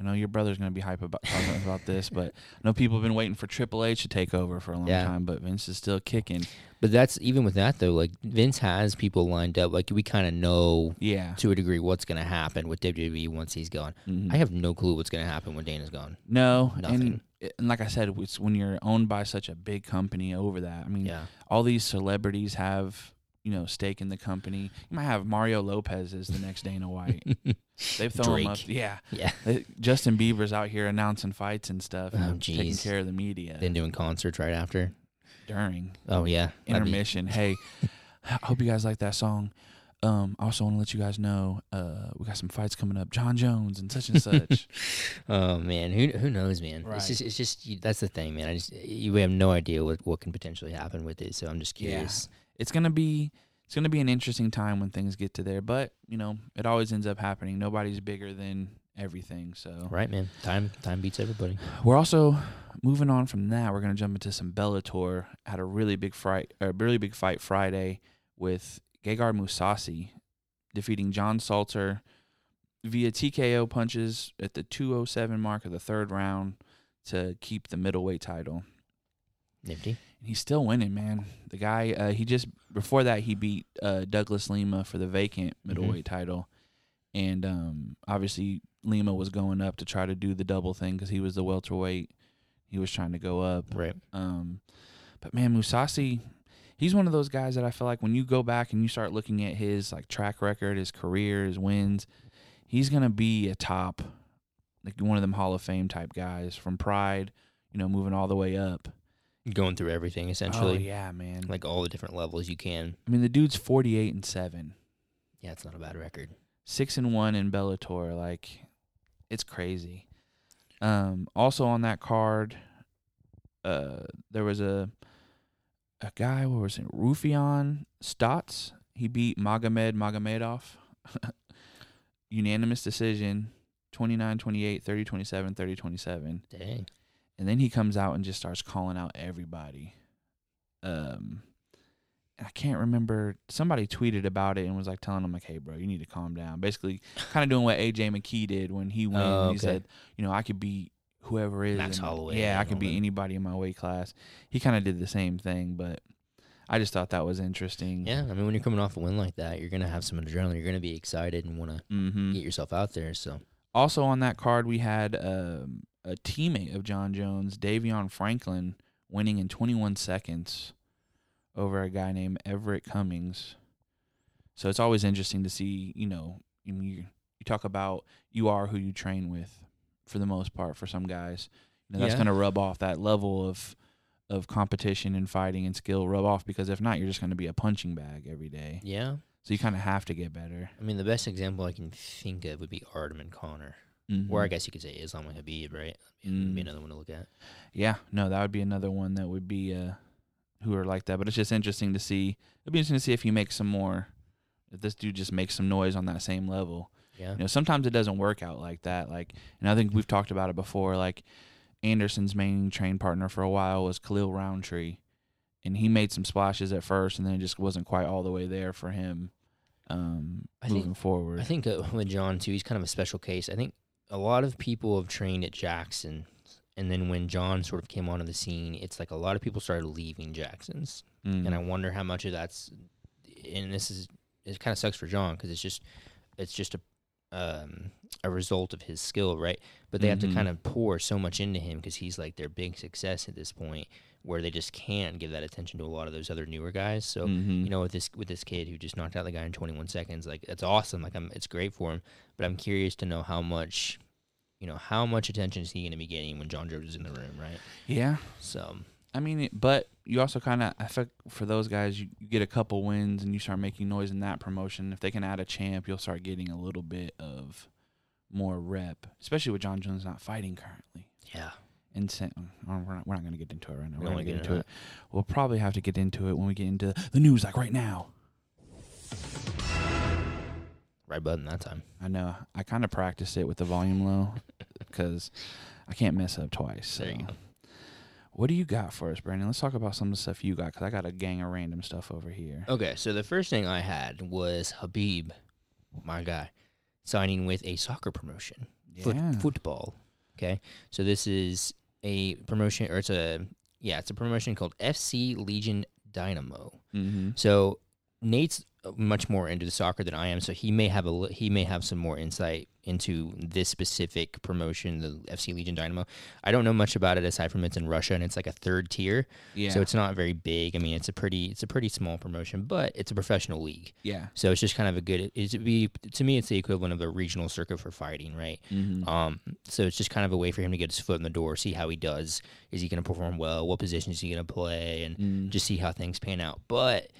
I know your brother's gonna be hype about talking about this, but I know people have been waiting for Triple H to take over for a long Yeah. time. But Vince is still kicking. But that's even with that though. Like Vince has people lined up. Like we kind of know Yeah. to a degree what's going to happen with WWE once he's gone. Mhm. I have no clue what's going to happen when Dana's gone. no, and, Nothing. and like I said, it's when you're owned by such a big company over that. I mean, Yeah. all these celebrities have you know stake in the company. You might have Mario Lopez as the next Dana White. They've thrown him up. Yeah, Yeah. They- Justin Bieber's out here announcing fights and stuff, Oh, and taking care of the media Then doing concerts right after. during Oh yeah. That'd be- intermission. hey, I hope you guys like that song. Um, I also want to let you guys know uh, we got some fights coming up. Jon Jones and such and such. Oh man, who who knows, man? Right. It's just it's just that's the thing, man. I just you have no idea what what can potentially happen with it. So I'm just Yeah. It's gonna be it's gonna be an interesting time when things get to there. But you know, it always ends up happening. Nobody's bigger than everything. So Right, man. Time time beats everybody. We're also moving on from that. We're gonna jump into some Bellator. Had a really big fight, a really big fight Friday with Gegard Mousasi defeating John Salter via TKO punches at the 207 mark of the third round to keep the middleweight title. Nifty. He's still winning, man. The guy, uh, he just before that he beat uh, Douglas Lima for the vacant middleweight title, and um, obviously Lima was going up to try to do the double thing because he was the welterweight. He was trying to go up. Right. Um, but man, Mousasi, he's one of those guys that I feel like when you go back and you start looking at his like track record, his career, his wins, he's gonna be a top, like one of them Hall of Fame type guys from Pride. You know, moving all the way up. Going through everything essentially. Oh yeah, man. Like all the different levels you can. I mean, the dude's forty-eight and seven, Yeah, it's not a bad record. six and one in Bellator. Like, it's crazy. Um, also on that card, uh, there was a a guy. What was it? Raufeon Stots. He beat Magomed Magomedov. Unanimous decision. 29-28, 30-27, 30-27. Dang. And then he comes out and just starts calling out everybody. Um, I can't remember. Somebody tweeted about it and was like telling him like, "Hey, bro, you need to calm down." Basically, kind of doing what AJ McKee did when he went. Oh, He said, "You know, I could beat whoever is Max Holloway Yeah, I could beat anybody in my weight class." He kind of did the same thing, but I just thought that was interesting. Yeah, I mean, when you're coming off a win like that, you're gonna have some adrenaline. You're gonna be excited and want to Mm-hmm. get yourself out there. So Also on that card, we had um, a teammate of Jon Jones, Davion Franklin, winning in 21 seconds over a guy named Everett Cummings. So it's always interesting to see, you know, you you talk about you are who you train with, for the most part. For some guys, you know, that's Yeah. going to rub off that level of of competition and fighting and skill rub off because if not, you're just going to be a punching bag every day. Yeah. So you kind of have to get better. I mean, the best example I can think of would be Artem and Conor, or I Mhm. guess you could say Islam with Khabib, right? Would be Mm. another one to look at. Yeah, no, that would be another one that would be uh who are like that. But it's just interesting to see. It'd be interesting to see if he makes some more. If this dude just makes some noise on that same level. Yeah. You know, sometimes it doesn't work out like that. Like, and I think we've talked about it before. Like, Anderson's main train partner for a while was Khalil Rountree, and he made some splashes at first, and then it just wasn't quite all the way there for him. Um, I think- moving forward. I think uh, with Jon too, he's kind of a special case. I think a lot of people have trained at Jackson, and then when Jon sort of came onto the scene, it's like a lot of people started leaving Jackson's, Mm. and I wonder how much of that's. And this is it. Kind of sucks for Jon because it's just it's just a um, a result of his skill, right? But they have to Mhm. kind of pour so much into him because he's like their big success at this point, where they just can't give that attention to a lot of those other newer guys. So Mhm. you know, with this with this kid who just knocked out the guy in 21 seconds, like it's awesome. Like I'm, it's great for him. But I'm curious to know how much, you know, how much attention is he going to be getting when Jon Jones is in the room, right? yeah, So I mean, but you also kind of, I think for those guys, you, you get a couple wins and you start making noise in that promotion. If they can add a champ, you'll start getting a little bit of more rep, especially with Jon Jones not fighting currently. yeah, And oh, we're not, we're not going to get into it right now. We We're don't going to get into into it. We'll probably have to get into it when we get into the news, like right now. right button that time. I know. I kind of practiced it with the volume low because I can't mess up twice. There you go. What do you got for us, Brandon? Let's talk about some of the stuff you got because I got a gang of random stuff over here. Okay, so the first thing I had was Khabib, my guy, signing with a soccer promotion, foot, Yeah. football. Okay, so this is a promotion, or it's a yeah, it's a promotion called FC Legion Dynamo. Mm-hmm. So Nate's much more into the soccer than I am, so he may have a he may have some more insight into this specific promotion, the FC Legion Dynamo. I don't know much about it aside from it's in Russia and it's like a third tier, Yeah. so it's not very big. I mean, it's a pretty it's a pretty small promotion, but it's a professional league, yeah. so it's just kind of a good. It's be to me, it's the equivalent of a regional circuit for fighting, right? Mm-hmm. Um, so it's just kind of a way for him to get his foot in the door, see how he does. Is he going to perform well? What position is he going to play? And Mm. just see how things pan out. But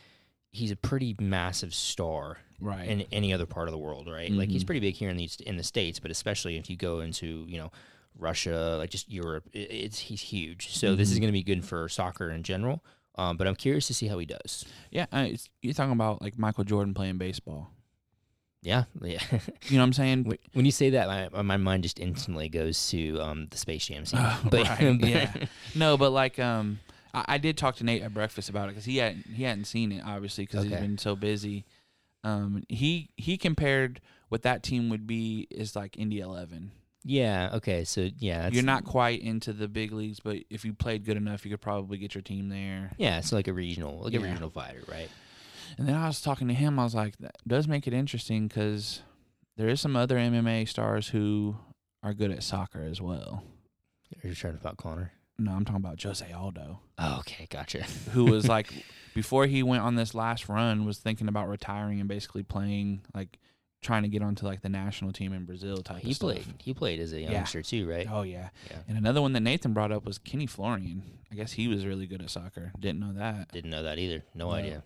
he's a pretty massive star right. in any other part of the world, right? Like he's Mhm. pretty big here in the in the states, but especially if you go into you know Russia, like just Europe, i it's he's huge. So this is Mhm. going to be good for soccer in general. Um, but I'm curious to see how he does. yeah. Uh, it's, you're talking about like Michael Jordan playing baseball. Yeah, yeah. You know what I'm saying? When you say that, my my mind just instantly goes to um the Space Jam scene. Oh, but, right, but- yeah. No, but like um, I, I did talk to Nate at breakfast about it because he hadn't he hadn't seen it obviously because he's Okay. been so busy. Um, he he compared what that team would be is like Indy Eleven. yeah. Okay. So yeah, that's, You're not quite into the big leagues, but if you played good enough, you could probably get your team there. Yeah, it's like a regional, like a Yeah. regional fighter, right? And then I was talking to him. I was like, that does make it interesting because there is some other MMA stars who are good at soccer as well. Are you trying to about Conor? No, I'm talking about Jose Aldo, Oh, okay, gotcha. who was like, before he went on this last run, was thinking about retiring and basically playing, like, trying to get onto like the national team in Brazil type. he of stuff. played. He played as a Yeah. youngster too, right? Oh yeah. Yeah. And another one that Nathan brought up was Kenny Florian. I guess he was really good at soccer. Didn't know that. Didn't know that either. No No. idea.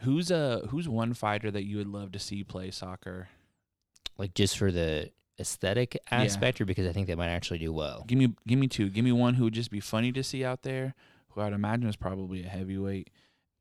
Who's a who's one fighter that you would love to see play soccer? Like just for the aesthetic Yeah. aspect, or because I think they might actually do well. Give me give me two. Give me one who would just be funny to see out there, who I'd imagine is probably a heavyweight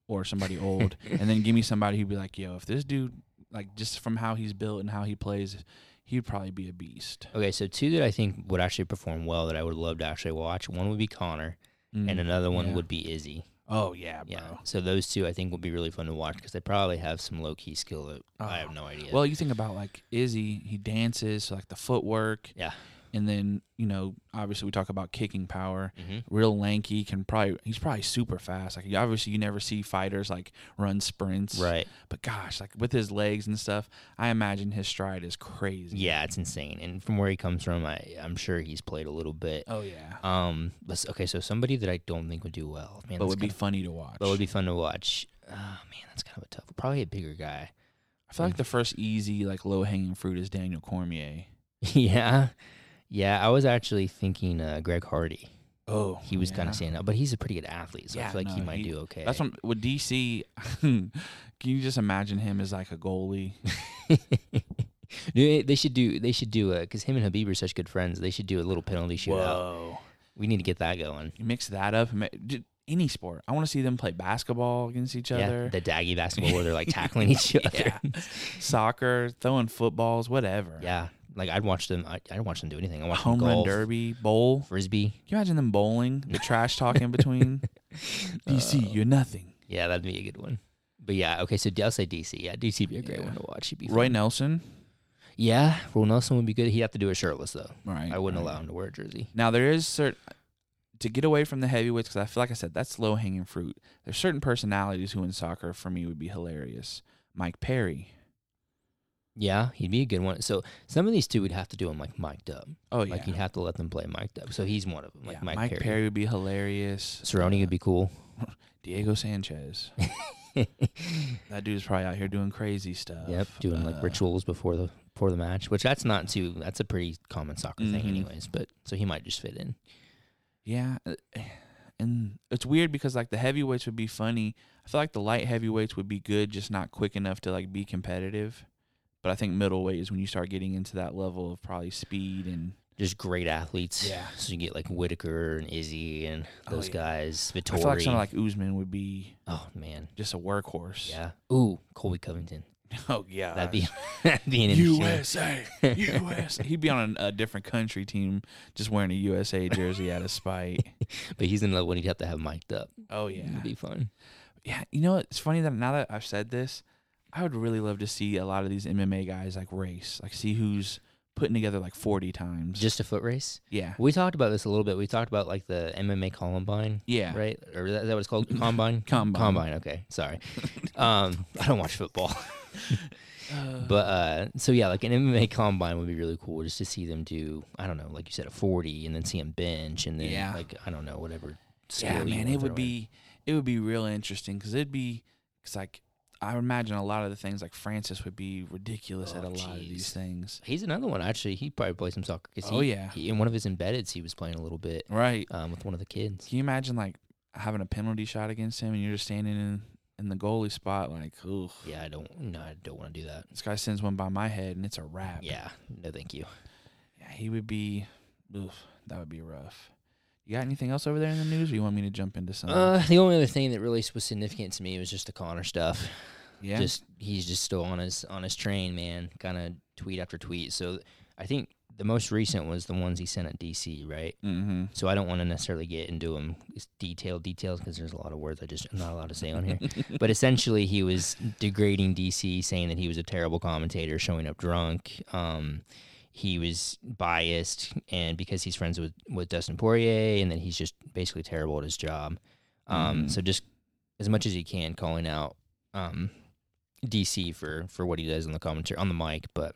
or somebody old. and then give me somebody who'd be like, yo, if this dude like just from how he's built and how he plays, he'd probably be a beast. Okay, so two that I think would actually perform well that I would love to actually watch. One would be Conor, and Mm, another one yeah. would be Izzy. Oh yeah, bro. Yeah. So those two I think would be really fun to watch because they probably have some low key skill that I have Oh. no idea. Well, you think about like Izzy, he dances, so like the footwork, yeah. And then you know obviously we talk about kicking power. hmm Real lanky, can probably he's probably super fast. Like obviously you never see fighters like run sprints, Right. But gosh, like with his legs and stuff, I imagine his stride is crazy. Yeah, it's insane. And from where he comes from, I I'm sure he's played a little bit. Oh yeah. Um, but s- okay, so somebody that I don't think would do well, man, but would be kinda- funny to watch. but would be fun to watch. Oh man, that's kind of a tough. Probably a bigger guy. I feel like the first easy, like low hanging fruit is Daniel Cormier. yeah, yeah. I was actually thinking uh, Greg Hardy. Oh, He was kind of standing out, but he's a pretty good athlete, so I feel like he might he- do okay. That's what with DC. can you just imagine him as like a goalie? they they should do. They should do a because him and Khabib are such good friends. They should do a little penalty shootout. Whoa! We need to get that going. You mix that up. Any sport. I want to see them play basketball against each Yeah, other. the daggy basketball where they're like tackling each other. Soccer, throwing footballs, whatever. Yeah, like I'd watch them. I, I'd watch them do anything. I watch Home them run derby, bowl. frisbee. Can you imagine them bowling? The trash talk in between. DC, Uh, you're nothing. Yeah, that'd be a good one. But yeah, okay. So I'll say DC. Yeah, DC would be a great Yeah. one to watch. He'd be Roy fun. Nelson. Yeah, Roy Nelson would be good. He'd have to do it shirtless though. Right. I wouldn't right. allow him to wear a jersey. Now there is certain to get away from the heavyweights because I feel like I said that's low hanging fruit. There's certain personalities who in soccer for me would be hilarious. Mike Perry. Yeah, he'd be a good one. So some of these two we'd have to do him like mic'd up. Oh yeah. Like you'd have to let them play mic'd up. So he's one of them. Like Yeah, Mike, Perry. would be hilarious. Cerrone would be cool. Diego Sanchez. That dude's probably out here doing crazy stuff. Yep, doing like Uh, rituals before the before the match, which that's not too. That's a pretty common soccer thing, Mhm. anyways. But so he might just fit in. Yeah, uh, and it's weird because like the heavyweights would be funny. I feel like the light heavyweights would be good, just not quick enough to like be competitive. But I think middleweight is when you start getting into that level of probably speed and Just great athletes. Yeah. So you get like Whittaker and Izzy and Oh, those yeah. guys. I Vettori. feel like someone like Usman would be oh man. just a workhorse. Yeah. Ooh, Colby Covington. Oh yeah. That'd be that'd be an USA, USA. He'd be on a, a different country team, just wearing a USA jersey out of spite. But he's another one he'd have to have mic'd up. Oh yeah. It'd be fun. Yeah, you know, it's funny that now that I've said this, I would really love to see a lot of these MMA guys like race, like see who's putting together like forty times. Just a foot race. yeah, We talked about this a little bit. We talked about like the MMA Columbine, yeah, right? Or is that, is that what it's called? Combine. Combine. Combine. Okay, sorry. um, I don't watch football, Uh, but uh, so yeah, like an MMA Combine would be really cool just to see them do. I don't know, like you said, a forty, and then see them bench, and then Yeah. like I don't know, whatever. yeah, man, it would be it would be real interesting because it'd be because like I would imagine a lot of the things like Francis would be ridiculous at Oh, a lot of these things. He's another one actually. He probably plays some soccer. 'cause Oh, he- yeah. he- in one of his embeddeds, he was playing a little bit Right? um, with one of the kids. Can you imagine like having a penalty shot against him and you're just standing in in the goalie spot like, ooh, Yeah, I don't. No, I don't want to do that. this guy sends one by my head and it's a wrap. Yeah, no, thank you. Yeah, he would be. Oof, that would be rough. You got anything else over there in the news, or you want me to jump into something? Uh, the only other thing that really was significant to me was just the Conor stuff. yeah, Just he's just still on his on his train, man. Kind of tweet after tweet. So I think the most recent was the ones he sent at DC, right? mm-hmm. So I don't want to necessarily get into them detailed details because there's a lot of words I just am not allowed to say on here. but essentially, he was degrading DC, saying that he was a terrible commentator, showing up drunk. Um, he was biased, and because he's friends with with Dustin Poirier, and then he's just basically terrible at his job. Um, Mhm. So just as much as he can, calling out um, DC for for what he does on the commentary on the mic, but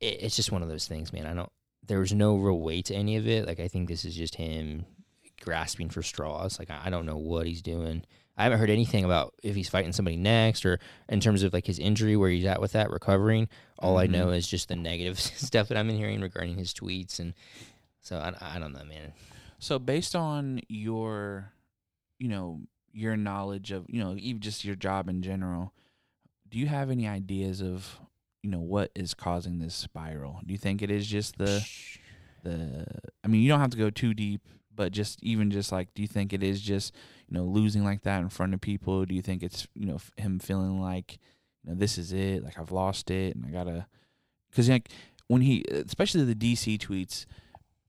it, it's just one of those things, man. I don't. There was no real weight to any of it. Like I think this is just him grasping for straws. Like I, I don't know what he's doing. I haven't heard anything about if he's fighting somebody next or in terms of like his injury, where he's at with that recovering. All I Mhm. know is just the negative stuff that I've been hearing regarding his tweets, and so I, I don't know, man. So based on your, you know, your knowledge of, you know, even just your job in general, do you have any ideas of, you know, what is causing this spiral? Do you think it is just the the? I mean, you don't have to go too deep, but just even just like, do you think it is just, you know, losing like that in front of people? Do you think it's, you know, him feeling like, you know, this is it, like I've lost it, and I gotta, because like when he, especially the DC tweets,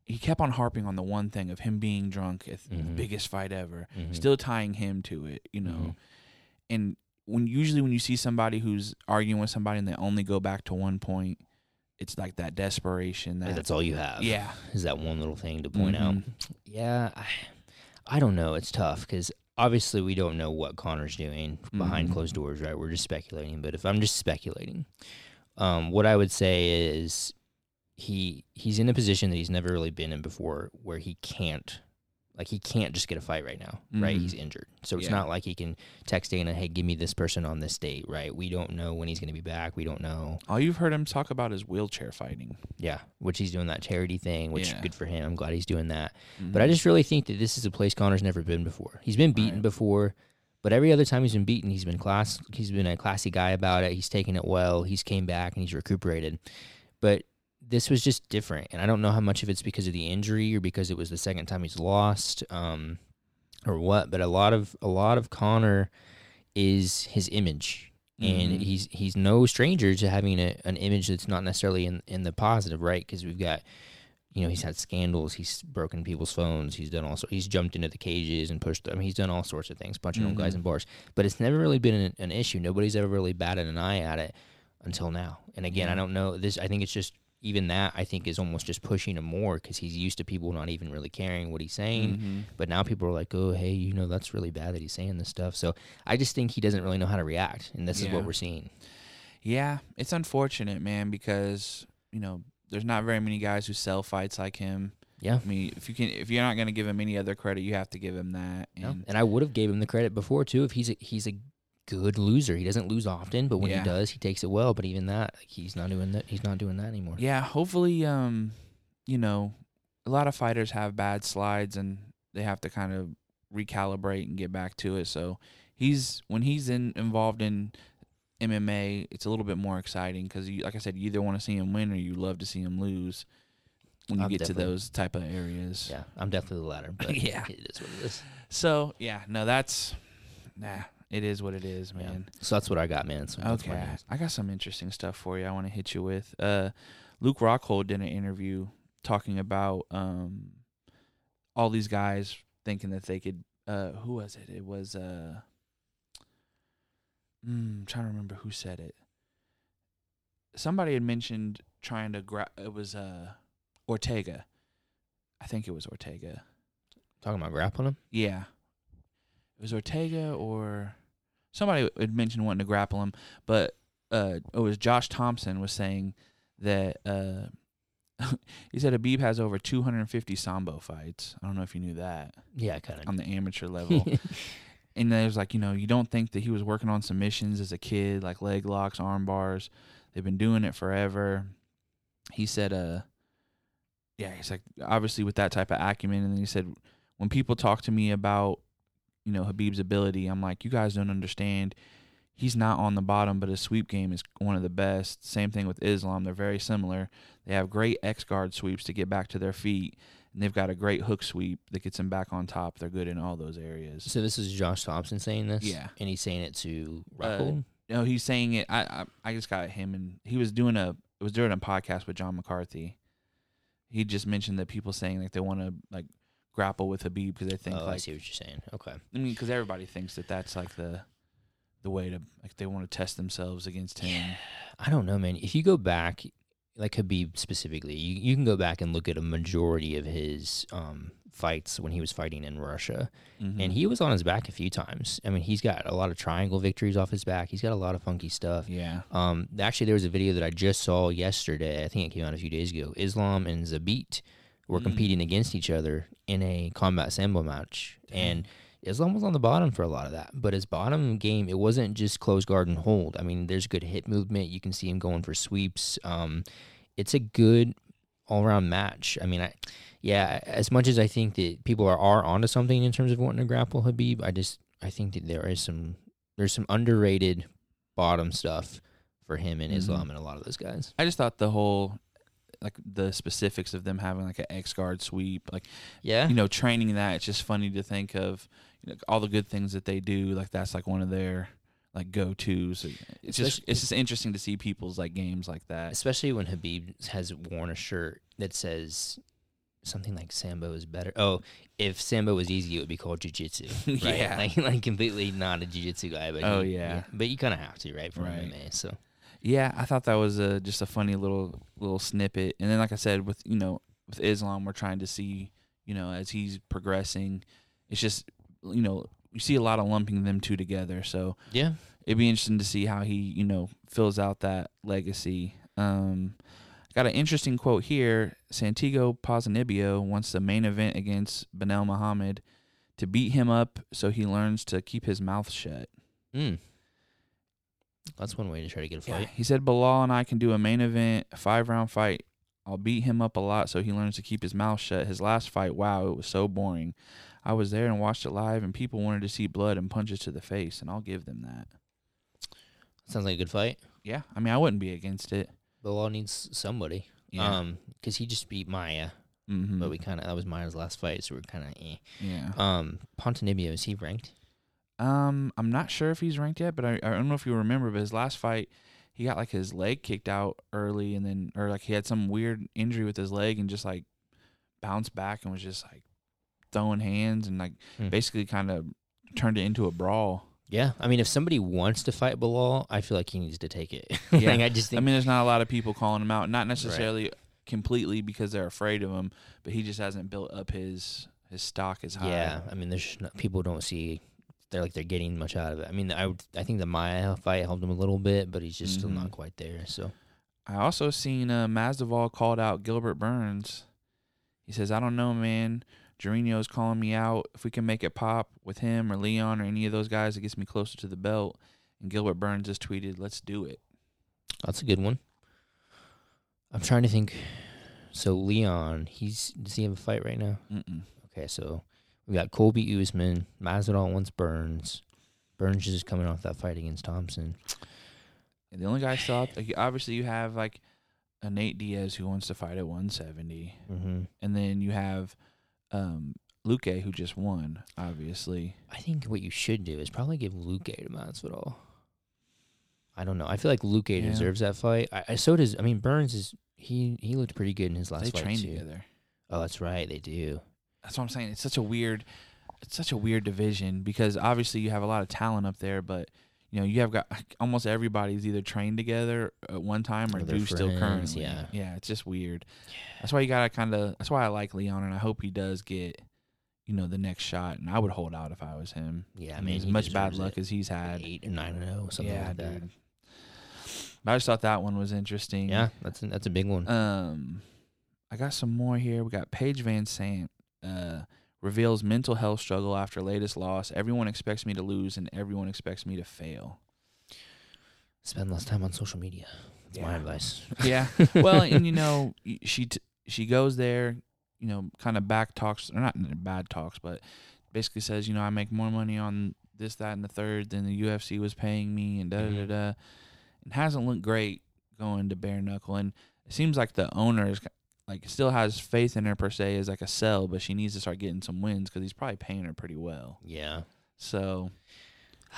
he kept on harping on the one thing of him being drunk at the Mhm. biggest fight ever, Mhm. still tying him to it, you know. Mhm. And when usually when you see somebody who's arguing with somebody and they only go back to one point, it's like that desperation. That that's all you have. yeah, is that one little thing to point out. Mhm. Yeah, I, I don't know. It's tough because obviously we don't know what Conor's doing behind Mhm. closed doors, right? We're just speculating. But if I'm just speculating, um, what I would say is he he's in a position that he's never really been in before, where he can't Like he can't just get a fight right now, right? Mhm. He's injured, so it's Yeah. not like he can text Dana, "Hey, give me this person on this date," right? We don't know when he's going to be back. We don't know. All you've heard him talk about is wheelchair fighting. Yeah, which he's doing that charity thing, which Yeah. good for him. I'm glad he's doing that. But Mhm. I just really think that this is a place Conor's never been before. He's been beaten Right. before, but every other time he's been beaten, he's been class. He's been a classy guy about it. He's taken it well. He's came back and he's recuperated. But this was just different, and I don't know how much of it's because of the injury or because it was the second time he's lost, um, or what. But a lot of a lot of Conor is his image. And Mhm. he's he's no stranger to having a, an image that's not necessarily in, in the positive, right? Because we've got you know, he's had scandals. He's broken people's phones. He's done all so. He's jumped into the cages and pushed. I mean, he's done all sorts of things, punching old guys Mhm. in bars. But it's never really been an, an issue. Nobody's ever really batted an eye at it until now. And again, I don't know this. I think it's just even that. I think is almost just pushing him more because he's used to people not even really caring what he's saying. Mhm. But now people are like, "Oh, hey, you know, that's really bad that he's saying this stuff." So I just think he doesn't really know how to react, and this is what we're seeing. Yeah, it's unfortunate, man, because you know there's not very many guys who sell fights like him. Yeah. I mean, if you can, if you're not going to give him any other credit, you have to give him that. No. And And I would have gave him the credit before too if he's a, he's a good loser. He doesn't lose often, but when Yeah. he does, he takes it well. But even that, like, he's not doing that. He's not doing that anymore. yeah, hopefully, um, you know, a lot of fighters have bad slides and they have to kind of recalibrate and get back to it. So he's when he's in involved in MMA, it's a little bit more exciting because, like I said, you either want to see him win or you love to see him lose. When you I'm get to those type of areas, Yeah, I'm definitely the latter. But Yeah. it is what it is. So yeah, no, that's nah. It is what it is, Yeah. man. So that's what I got, man. So okay. I got some interesting stuff for you. I want to hit you with. Uh, Luke Rockhold did an interview talking about um, all these guys thinking that they could. Uh, who was it? It was. Uh, mm, I'm trying to remember who said it. Somebody had mentioned trying to grab. It was uh, Ortega. I think it was Ortega. Talking about grappling him. Yeah. It was Ortega or somebody had mentioned wanting to grapple him, but uh, it was Josh Thomson was saying that uh, he said Khabib has over 250 sambo fights. I don't know if you knew that Yeah, kind of. on the amateur level. and there's like, you know, you don't think that he was working on submissions as a kid, like leg locks, arm bars. They've been doing it forever. He said, uh, yeah, he's like, obviously with that type of acumen. And then he said, when people talk to me about, you know, Khabib's ability, I'm like, you guys don't understand. He's not on the bottom, but his sweep game is one of the best. Same thing with Islam. They're very similar. They have great X guard sweeps to get back to their feet and they've got a great hook sweep that gets them back on top. They're good in all those areas. so this is Josh Thomson saying this. Yeah. and he's saying it to Uh, No, he's saying it. I, I I just got him, and he was doing a it was doing a podcast with John McCarthy. He just mentioned that people saying like they want to like grapple with Khabib because they think oh, I see what you're saying. Okay. I mean because everybody thinks that that's like the the way to like they want to test themselves against him. I don't know, man. If you go back, like Khabib specifically, you, you can go back and look at a majority of his um, fights when he was fighting in Russia, Mhm. and he was on his back a few times. I mean, he's got a lot of triangle victories off his back. He's got a lot of funky stuff. yeah Um, actually, there was a video that I just saw yesterday. I think it came out a few days ago. Islam and Zabit were Mm. competing against each other in a combat sambo match, Dang. and Islam was on the bottom for a lot of that. But his bottom game, it wasn't just close guard and hold. I mean, there's good hip movement. You can see him going for sweeps. Um, it's a good all around match. I mean, I yeah, as much as I think that people are, are onto something in terms of wanting to grapple Khabib, I just I think that there is some there's some underrated bottom stuff for him and Mhm. Islam and a lot of those guys. I just thought the whole like the specifics of them having like an X guard sweep like Yeah. you know training that it's just funny to think of you know, all the good things that they do like that's like one of their like go tos it's just it's just interesting to see people's like games like that Especially when Khabib has worn a shirt that says something like Sambo is better. Oh, if Sambo was easy, it would be called Jiu-Jitsu. Right? Yeah. Like, like completely not a Jiu-Jitsu guy. But Oh, he- yeah. But you kind of have to, right? For Right. MMA. So yeah i thought that was a just a funny little little snippet and then like i said with you know with islam we're trying to see you know as he's progressing it's just you know you see a lot of lumping them two together so yeah. it'd be interesting to see how he you know fills out that legacy um Got an interesting quote here. Santiago Ponzinibbio wants the main event against Belal Muhammad to beat him up so he learns to keep his mouth shut. Mm. That's one way to try to get a fight. He said Belal and I can do a main event, a five round fight. I'll beat him up a lot so he learns to keep his mouth shut. His last fight, wow, it was so boring. I was there and watched it live, and people wanted to see blood and punches to the face, and I'll give them that. Sounds like a good fight. Yeah, I mean, I wouldn't be against it. Belal needs somebody. Yeah. Um, because he just beat Maia, mm-hmm. but we kind of that was Maia's last fight, so we're kind of eh. yeah. Um, Pontonibio is he ranked? Um, I'm not sure if he's ranked yet, but I, I don't know if you remember, but his last fight, he got like his leg kicked out early, and then or like he had some weird injury with his leg, and just like bounced back and was just like throwing hands and like Hmm. basically kind of turned it into a brawl. Yeah, I mean, if somebody wants to fight Belal, I feel like he needs to take it. Yeah. like, I just I mean, there's not a lot of people calling him out, not necessarily completely because they're afraid of him, but he just hasn't built up his his stock as high. Yeah, I mean, there's not, people don't see they're like they're getting much out of it. I mean, I would, I think the Maia fight helped him a little bit, but he's just still Mhm. not quite there. So I also seen uh, Masvidal called out Gilbert Burns. He says, "I don't know, man. Durinho's calling me out. If we can make it pop with him or Leon or any of those guys, it gets me closer to the belt." And Gilbert Burns just tweeted, "Let's do it." that's a good one. I'm trying to think. So Leon, he's does he have a fight right now? Mm-mm. Okay, so we got Colby Usman, Masvidal wants Burns. Burns is coming off that fight against Thompson. And the only guy out, like, obviously you have like a Nate Diaz who wants to fight at 170, Mm-hmm. and then you have um, Luque who just won. Obviously, I think what you should do is probably give Luque to Masvidal. I don't know. I feel like Luque Yeah. deserves that fight. I, I so does. I mean, Burns is he he looked pretty good in his last they fight train too. together. Oh, that's right, they do. That's what I'm saying. It's such a weird, it's such a weird division because obviously you have a lot of talent up there, but you know you have got almost everybody's either trained together at one time or, Or do still currently. yeah. yeah, it's just weird. That's why you gotta kind of. That's why I like Leon, and I hope he does get, you know, the next shot. And I would hold out if I was him. Yeah, I mean, mean, as much bad luck it. as he's had. Eight or nine and zero, something yeah, like that. dude. But I just thought that one was interesting. Yeah, that's a, that's a big one. Um, I got some more here. We got Paige VanZant uh, reveals mental health struggle after latest loss. Everyone expects me to lose, and everyone expects me to fail. Spend less time on social media. That's my advice. Yeah. well, and you know, she t- she goes there, you know, kind of back talks, or not bad talks, but basically says, you know, I make more money on this, that, and the third than the UFC was paying me, and da da da da. It hasn't looked great going to bare knuckle, and it seems like the owner is like still has faith in her per se as like a sell, but she needs to start getting some wins because he's probably paying her pretty well. Yeah. So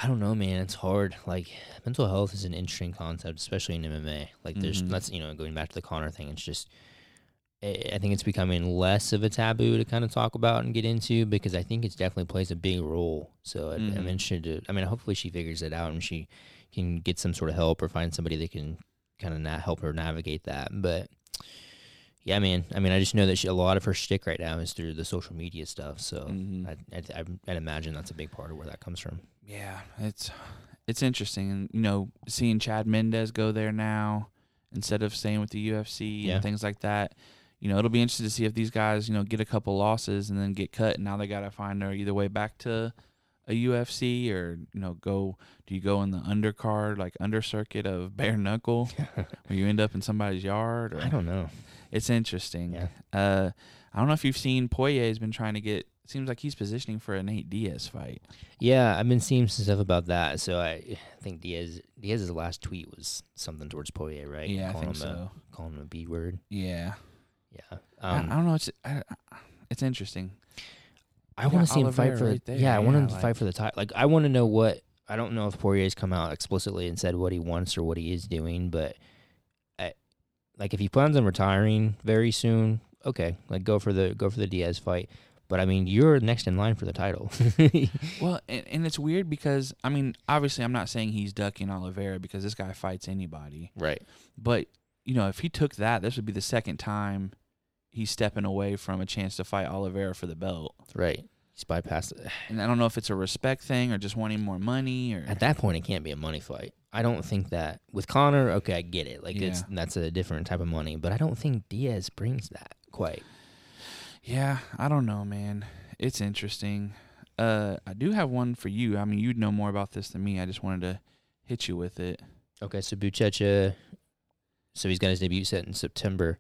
I don't know, man. It's hard. Like mental health is an interesting concept, especially in MMA. Like there's Mhm. that's you know going back to the Conor thing. It's just I think it's becoming less of a taboo to kind of talk about and get into because I think it definitely plays a big role. So I, I'm interested to. I mean, hopefully she figures it out and she can get some sort of help or find somebody that can kind of na- help her navigate that. But yeah, man. I mean, I just know that she, a lot of her shtick right now is through the social media stuff. So mhm. I, I, I'd imagine that's a big part of where that comes from. Yeah, it's it's interesting, and you know, seeing Chad Mendes go there now instead of staying with the UFC Yeah. and things like that. You know, it'll be interesting to see if these guys, you know, get a couple losses and then get cut, and now they got to find their either way back to a UFC or you know go. Do you go in the undercard, like under circuit of bare knuckle, where you end up in somebody's yard? Or I don't know. It's interesting. Yeah. Uh, I don't know if you've seen Poirier's been trying to get. Seems like he's positioning for a Nate Diaz fight. Yeah, I've been seeing some stuff about that. So I think Diaz Diaz's last tweet was something towards Poirier, right? Yeah, I calling think him so. A, calling him a B word. Yeah. Yeah. I, Um, I don't know. It's I, it's interesting. I want to see him fight for right the yeah. I want him to like- fight for the title. Like I want to know what I don't know if Poirier's come out explicitly and said what he wants or what he is doing, but I, like if he plans on retiring very soon, okay, like go for the go for the Diaz fight. But I mean, you're next in line for the title. Well, and, and it's weird because I mean, obviously, I'm not saying he's ducking Oliveira because this guy fights anybody. right. But you know, if he took that, this would be the second time he's stepping away from a chance to fight Oliveira for the belt. Right. He's bypassed it. And I don't know if it's a respect thing or just wanting more money or At that point, it can't be a money fight. I don't think that with Conor. Okay, I get it. Like it's that's a different type of money, but I don't think Diaz brings that quite. Yeah, I don't know, man. It's interesting. Uh, I do have one for you. I mean, you'd know more about this than me. I just wanted to hit you with it. Okay, so Buchecha, so he's got his debut set in September.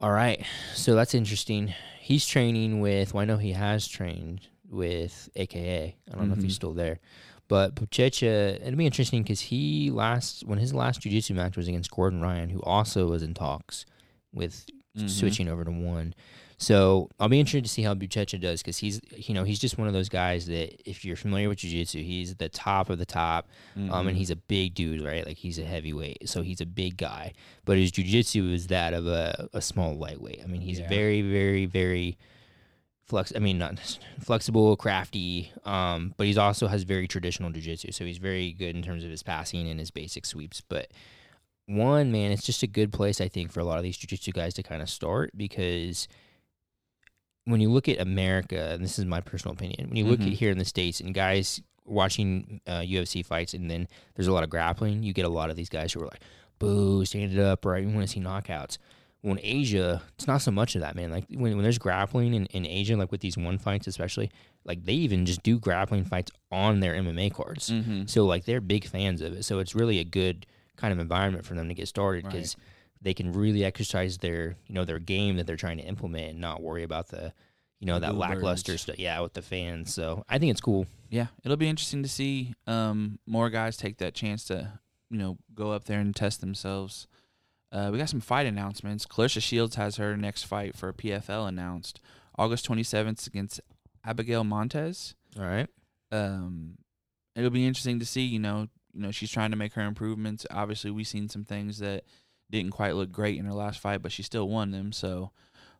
All right, so that's interesting. He's training with. Well, I know he has trained with AKA. I don't know if he's Mhm. still there, but Buchecha. It'll be interesting because he last when his last jiu-jitsu match was against Gordon Ryan, who also was in talks with Mhm. switching over to one. So I'll be interested to see how Buchecha does because he's you know he's just one of those guys that if you're familiar with jiu-jitsu, he's the top of the top. Um, Mhm. and he's a big dude, right? Like he's a heavyweight, so he's a big guy. But his jujitsu is that of a, a small lightweight. I mean, he's Yeah. very, very, very flex. I mean, not flexible, crafty. Um, but he's also has very traditional jujitsu, so he's very good in terms of his passing and his basic sweeps. But one man, it's just a good place I think for a lot of these jujitsu guys to kind of start because when you look at America, and this is my personal opinion, when you look Mhm. at here in the states and guys watching uh, UFC fights, and then there's a lot of grappling, you get a lot of these guys who are like, "Boo, stand it up!" Right? We want to see knockouts. Well, in Asia, it's not so much of that, man. Like when, when there's grappling in, in Asia, like with these one fights, especially, like they even just do grappling fights on their MMA cards. Mhm. So like they're big fans of it. So it's really a good kind of environment for them to get started Right. because they can really exercise their you know their game that they're trying to implement and not worry about the you know The that lackluster stuff. Yeah, with the fans. So I think it's cool. Yeah, it'll be interesting to see um, more guys take that chance to, you know, go up there and test themselves. Uh, we got some fight announcements. Claressa Shields has her next fight for PFL announced August 27th against Abigail Montes. All right. Um, it'll be interesting to see. You know, you know, she's trying to make her improvements. Obviously, we've seen some things that didn't quite look great in her last fight, but she still won them. So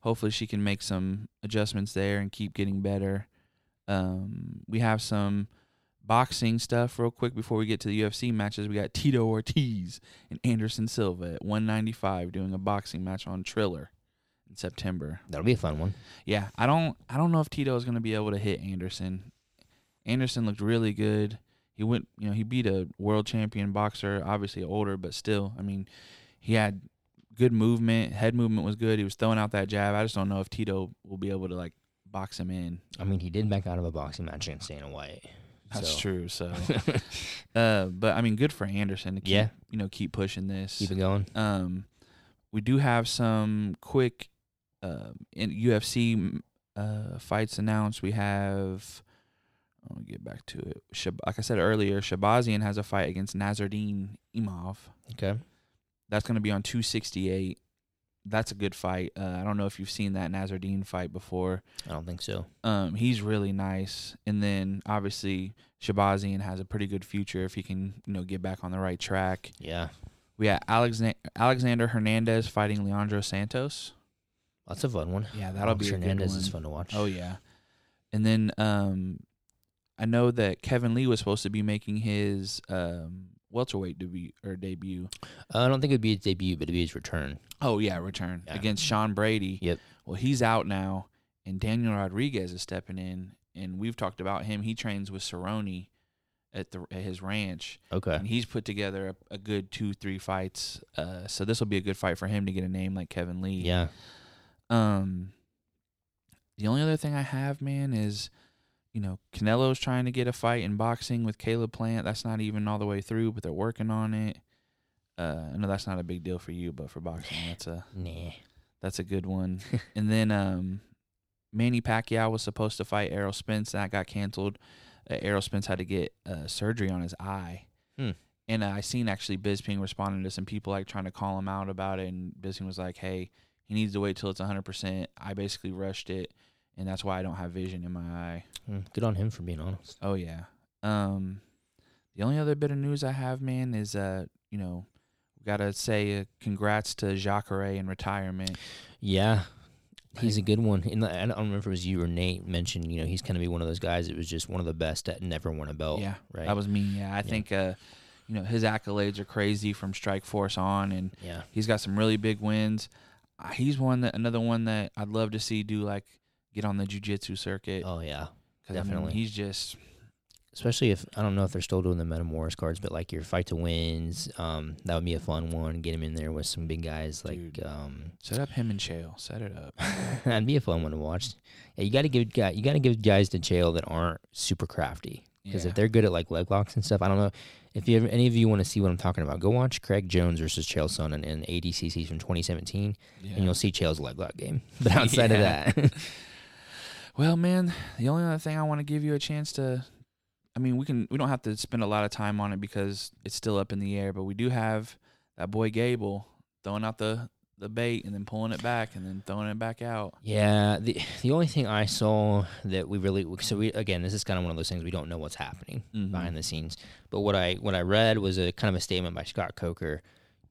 hopefully, she can make some adjustments there and keep getting better. Um, we have some boxing stuff real quick before we get to the UFC matches. We got Tito Ortiz and Anderson Silva at 195 doing a boxing match on Triller in September. That'll be a fun one. Yeah, I don't I don't know if Tito is going to be able to hit Anderson. Anderson looked really good. He went, you know, he beat a world champion boxer, obviously older, but still, I mean, he had good movement, head movement was good. He was throwing out that jab. I just don't know if Tito will be able to like box him in. I mean, he did back out of a boxing match against Dana White. That's So- true. So, uh, but I mean, good for Anderson to keep, Yeah. you know, keep pushing this. Keep it going. Um, we do have some quick uh, in UFC uh, fights announced. We have. Let me get back to it. Shab- like I said earlier, Shahbazyan has a fight against Nassourdine Imov. Okay. That's going to be on 268. That's a good fight. Uh, I don't know if you've seen that Nassourdine fight before. I don't think so. Um, he's really nice, and then obviously Shahbazyan has a pretty good future if he can, you know, get back on the right track. Yeah. We got Alexander Alexander Hernandez fighting Leonardo Santos. That's a fun one. Yeah, that'll Alex be a good Hernandez is fun to watch. Oh yeah, and then um, I know that Kevin Lee was supposed to be making his um welterweight debut or debut. I don't think it'd be his debut, but it'd be his return. Oh yeah, return Yeah. against Sean Brady. Yep. Well, he's out now, and Daniel Rodriguez is stepping in, and we've talked about him. He trains with Cerrone at the at his ranch, Okay. and he's put together a, a good two three fights. Uh, so this will be a good fight for him to get a name like Kevin Lee. Yeah. Um, the only other thing I have, man, is you know Canelo's trying to get a fight in boxing with Caleb Plant. That's not even all the way through, but they're working on it. Uh, I know that's not a big deal for you, but for boxing, that's a Nah. that's a good one. and then um, Manny Pacquiao was supposed to fight Errol Spence. That got canceled. Uh, Errol Spence had to get uh, surgery on his eye. Hmm. And uh, I seen actually Bisping responding to some people like trying to call him out about it, and Bisping was like, "Hey, he needs to wait till it's 100%. I basically rushed it, and that's why I don't have vision in my eye." Mm, Good on him for being honest. Oh yeah. Um, the only other bit of news I have, man, is uh, you know, we gotta say uh, congrats to Jacare in retirement. Yeah. He's a good one. And I don't remember if it was you or Nate mentioned, you know, he's to be one of those guys that was just one of the best that never won a belt. yeah, Right. that was me. Yeah, I think uh, you know, his accolades are crazy from Strikeforce on, and yeah. he's got some really big wins. Uh, he's one that another one that I'd love to see do like get on the jujitsu circuit. Oh, yeah. 'Cause, I mean, definitely. he's just especially if I don't know if they're still doing the Metamoris cards, but like your fight to wins, um, that would be a fun one. Get him in there with some big guys like Dude. um, Set up him and Chael. Set it up. that'd be a fun one to watch. Yeah, you got to give guy, you got to give guys to Chael that aren't super crafty because Yeah. if they're good at like leg locks and stuff, I don't know if you ever, any of you want to see what I'm talking about. Go watch Craig Jones versus Chael Sonnen in ADCC from 2017, Yeah. and you'll see Chael's leg lock game. But outside of that, Well, man, the only other thing I want to give you a chance to I mean, we can we don't have to spend a lot of time on it because it's still up in the air, but we do have that boy Gable throwing out the the bait and then pulling it back and then throwing it back out. Yeah, the the only thing I saw that we really so we again this is kind of one of those things we don't know what's happening Mhm. behind the scenes. But what I what I read was a kind of a statement by Scott Coker,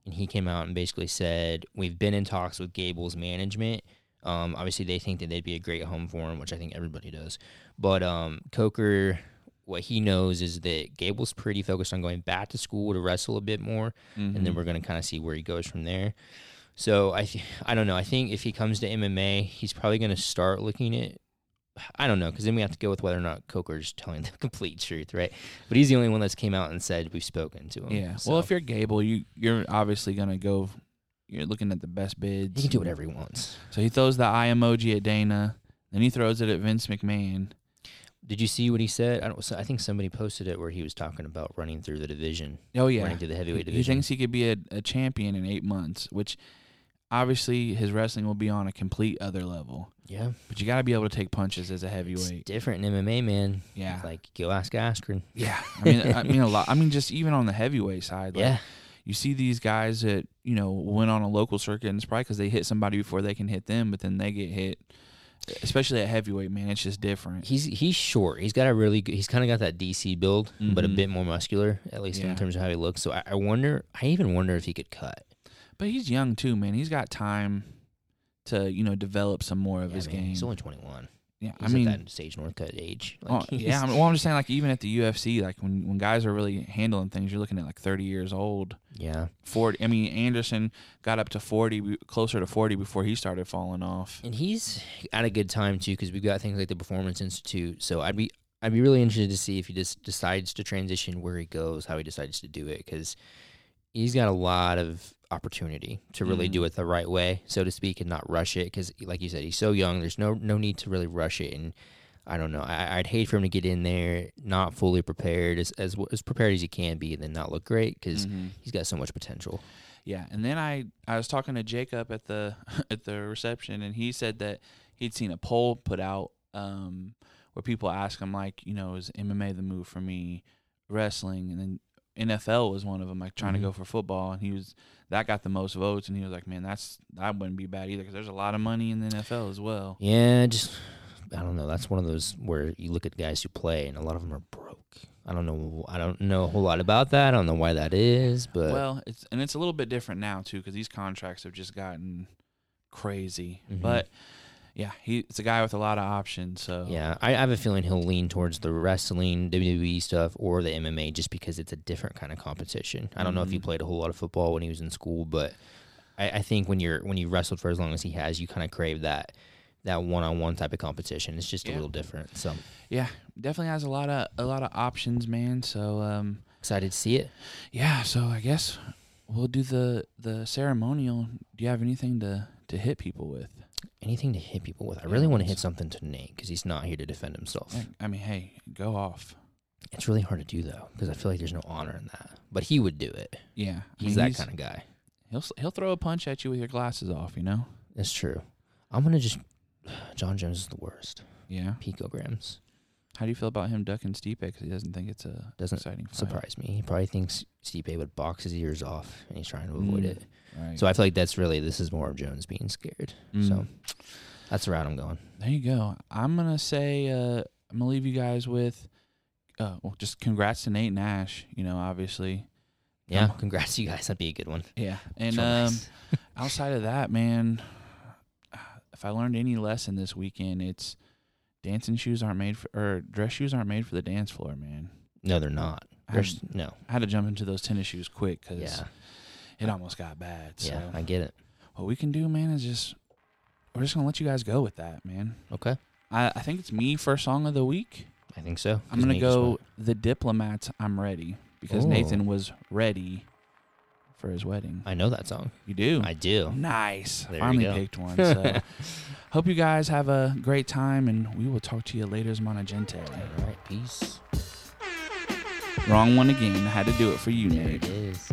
and he came out and basically said we've been in talks with Gable's management. Um, obviously they think that they'd be a great home for him, which I think everybody does. But um, Coker, what he knows is that Gable's pretty focused on going back to school to wrestle a bit more and then Mhm. we're going to kind of see where he goes from there. So I, th- I don't know. I think if he comes to MMA, he's probably going to start looking at. I don't know because then we have to go with whether or not Coker's telling the complete truth, right? But he's the only one that's came out and said we've spoken to him. Yeah. So Well, if you're Gable, you you're obviously gonna go. You're looking at the best bids. he can do whatever he wants. So he throws the eye emoji at Dana, then he throws it at Vince McMahon. Did you see what he said? I don't. I think somebody posted it where he was talking about running through the division, Oh yeah, running through the heavyweight he division. thinks he could be a, a champion in eight months, which obviously his wrestling will be on a complete other level. yeah, But you got to be able to take punches as a it's heavyweight. different in MMA, man. Yeah, Like go ask Askren. yeah. I mean, I mean a lot. I mean, just even on the heavyweight side, like, Yeah, you see these guys that you know went on a local circuit, and it's probably because they hit somebody before they can hit them, but then they get hit. Especially at heavyweight, man, it's just different. He's he's short. He's got a really good. He's kind of got that DC build, but a Mhm. bit more muscular, at least Yeah. in terms of how he looks. So I, I wonder. I even wonder if he could cut. But he's young too, man. He's got time to you know develop some more of Yeah, his man, game. He's only twenty one. Yeah, He's I mean, at that Sage Northcutt age. Oh, Like, yeah, I mean, well, I'm just saying, like, even at the UFC, like, when, when guys are really handling things, you're looking at, like, 30 years old. yeah. 40. I mean, Anderson got up to 40, closer to 40 before he started falling off. And he's at a good time too, because we've got things like the Performance Institute. So I'd be I'd be really interested to see if he just decides to transition where he goes, how he decides to do it, because he's got a lot of opportunity to really Mhm. do it the right way, so to speak, and not rush it. Because, like you said, he's so young. There's no no need to really rush it. And I don't know. I, I'd hate for him to get in there not fully prepared, as as as prepared as he can be, and then not look great because Mhm. he's got so much potential. Yeah, and then I, I was talking to Jacob at the at the reception, and he said that he'd seen a poll put out um, where people ask him, like, you know, is MMA the move for me, wrestling, and then NFL was one of them, like trying Mhm. to go for football, and he was that got the most votes, and he was like, man, that's that wouldn't be bad either, because there's a lot of money in the NFL as well. Yeah, just I don't know. That's one of those where you look at guys who play, and a lot of them are broke. I don't know. I don't know a whole lot about that. I don't know why that is, but well, it's and it's a little bit different now too, because these contracts have just gotten crazy. Mhm. But yeah, he it's a guy with a lot of options. So yeah, I, I have a feeling he'll lean towards the wrestling, WWE stuff, or the MMA, just because it's a different kind of competition. I don't know if he Mhm. played a whole lot of football when he was in school, but I, I think when you're when you wrestled for as long as he has, you kind of crave that that one on one type of competition. It's just a little different. So yeah, definitely has a lot of a lot of options, man. So um, excited to see it. yeah, so I guess we'll do the the ceremonial. Do you have anything to to hit people with? Anything to hit people with. I really want to hit something to Nate because he's not here to defend himself. I mean, hey, go off. It's really hard to do though because I feel like there's no honor in that. But he would do it. Yeah, I He's mean, that kind of guy. He'll he'll throw a punch at you with your glasses off. You know. That's true. I'm gonna just. Jon Jones is the worst. Yeah. Picograms How do you feel about him ducking Stipe because he doesn't think it's a Doesn't exciting fight? surprise me. He probably thinks Stipe would box his ears off, and he's trying to avoid Mm. it. Right. So I feel like that's really this is more of Jones being scared. Mm. So that's the route I'm going. There you go. I'm gonna say uh, I'm gonna leave you guys with, uh, well, just congrats to Nate Nash. You know, obviously. Yeah, Um, congrats to you guys. That'd be a good one. Yeah. And real um, nice. outside of that, man, if I learned any lesson this weekend, it's dancing shoes aren't made for, or dress shoes aren't made for the dance floor, man. no, they're not. I had, no. I had to jump into those tennis shoes quick because Yeah, it almost got bad. So yeah, I get it. what we can do, man, is just we're just gonna let you guys go with that, man. Okay, I, I think it's me first song of the week. I think so. I'm gonna go the diplomats. I'm ready because Ooh. Nathan was ready for his wedding. I know that song. You do. I do. Nice. There you Finally picked one. So hope you guys have a great time, and we will talk to you later, as Monagente. All right, peace. Wrong one again. I had to do it for you, There Nate. it is.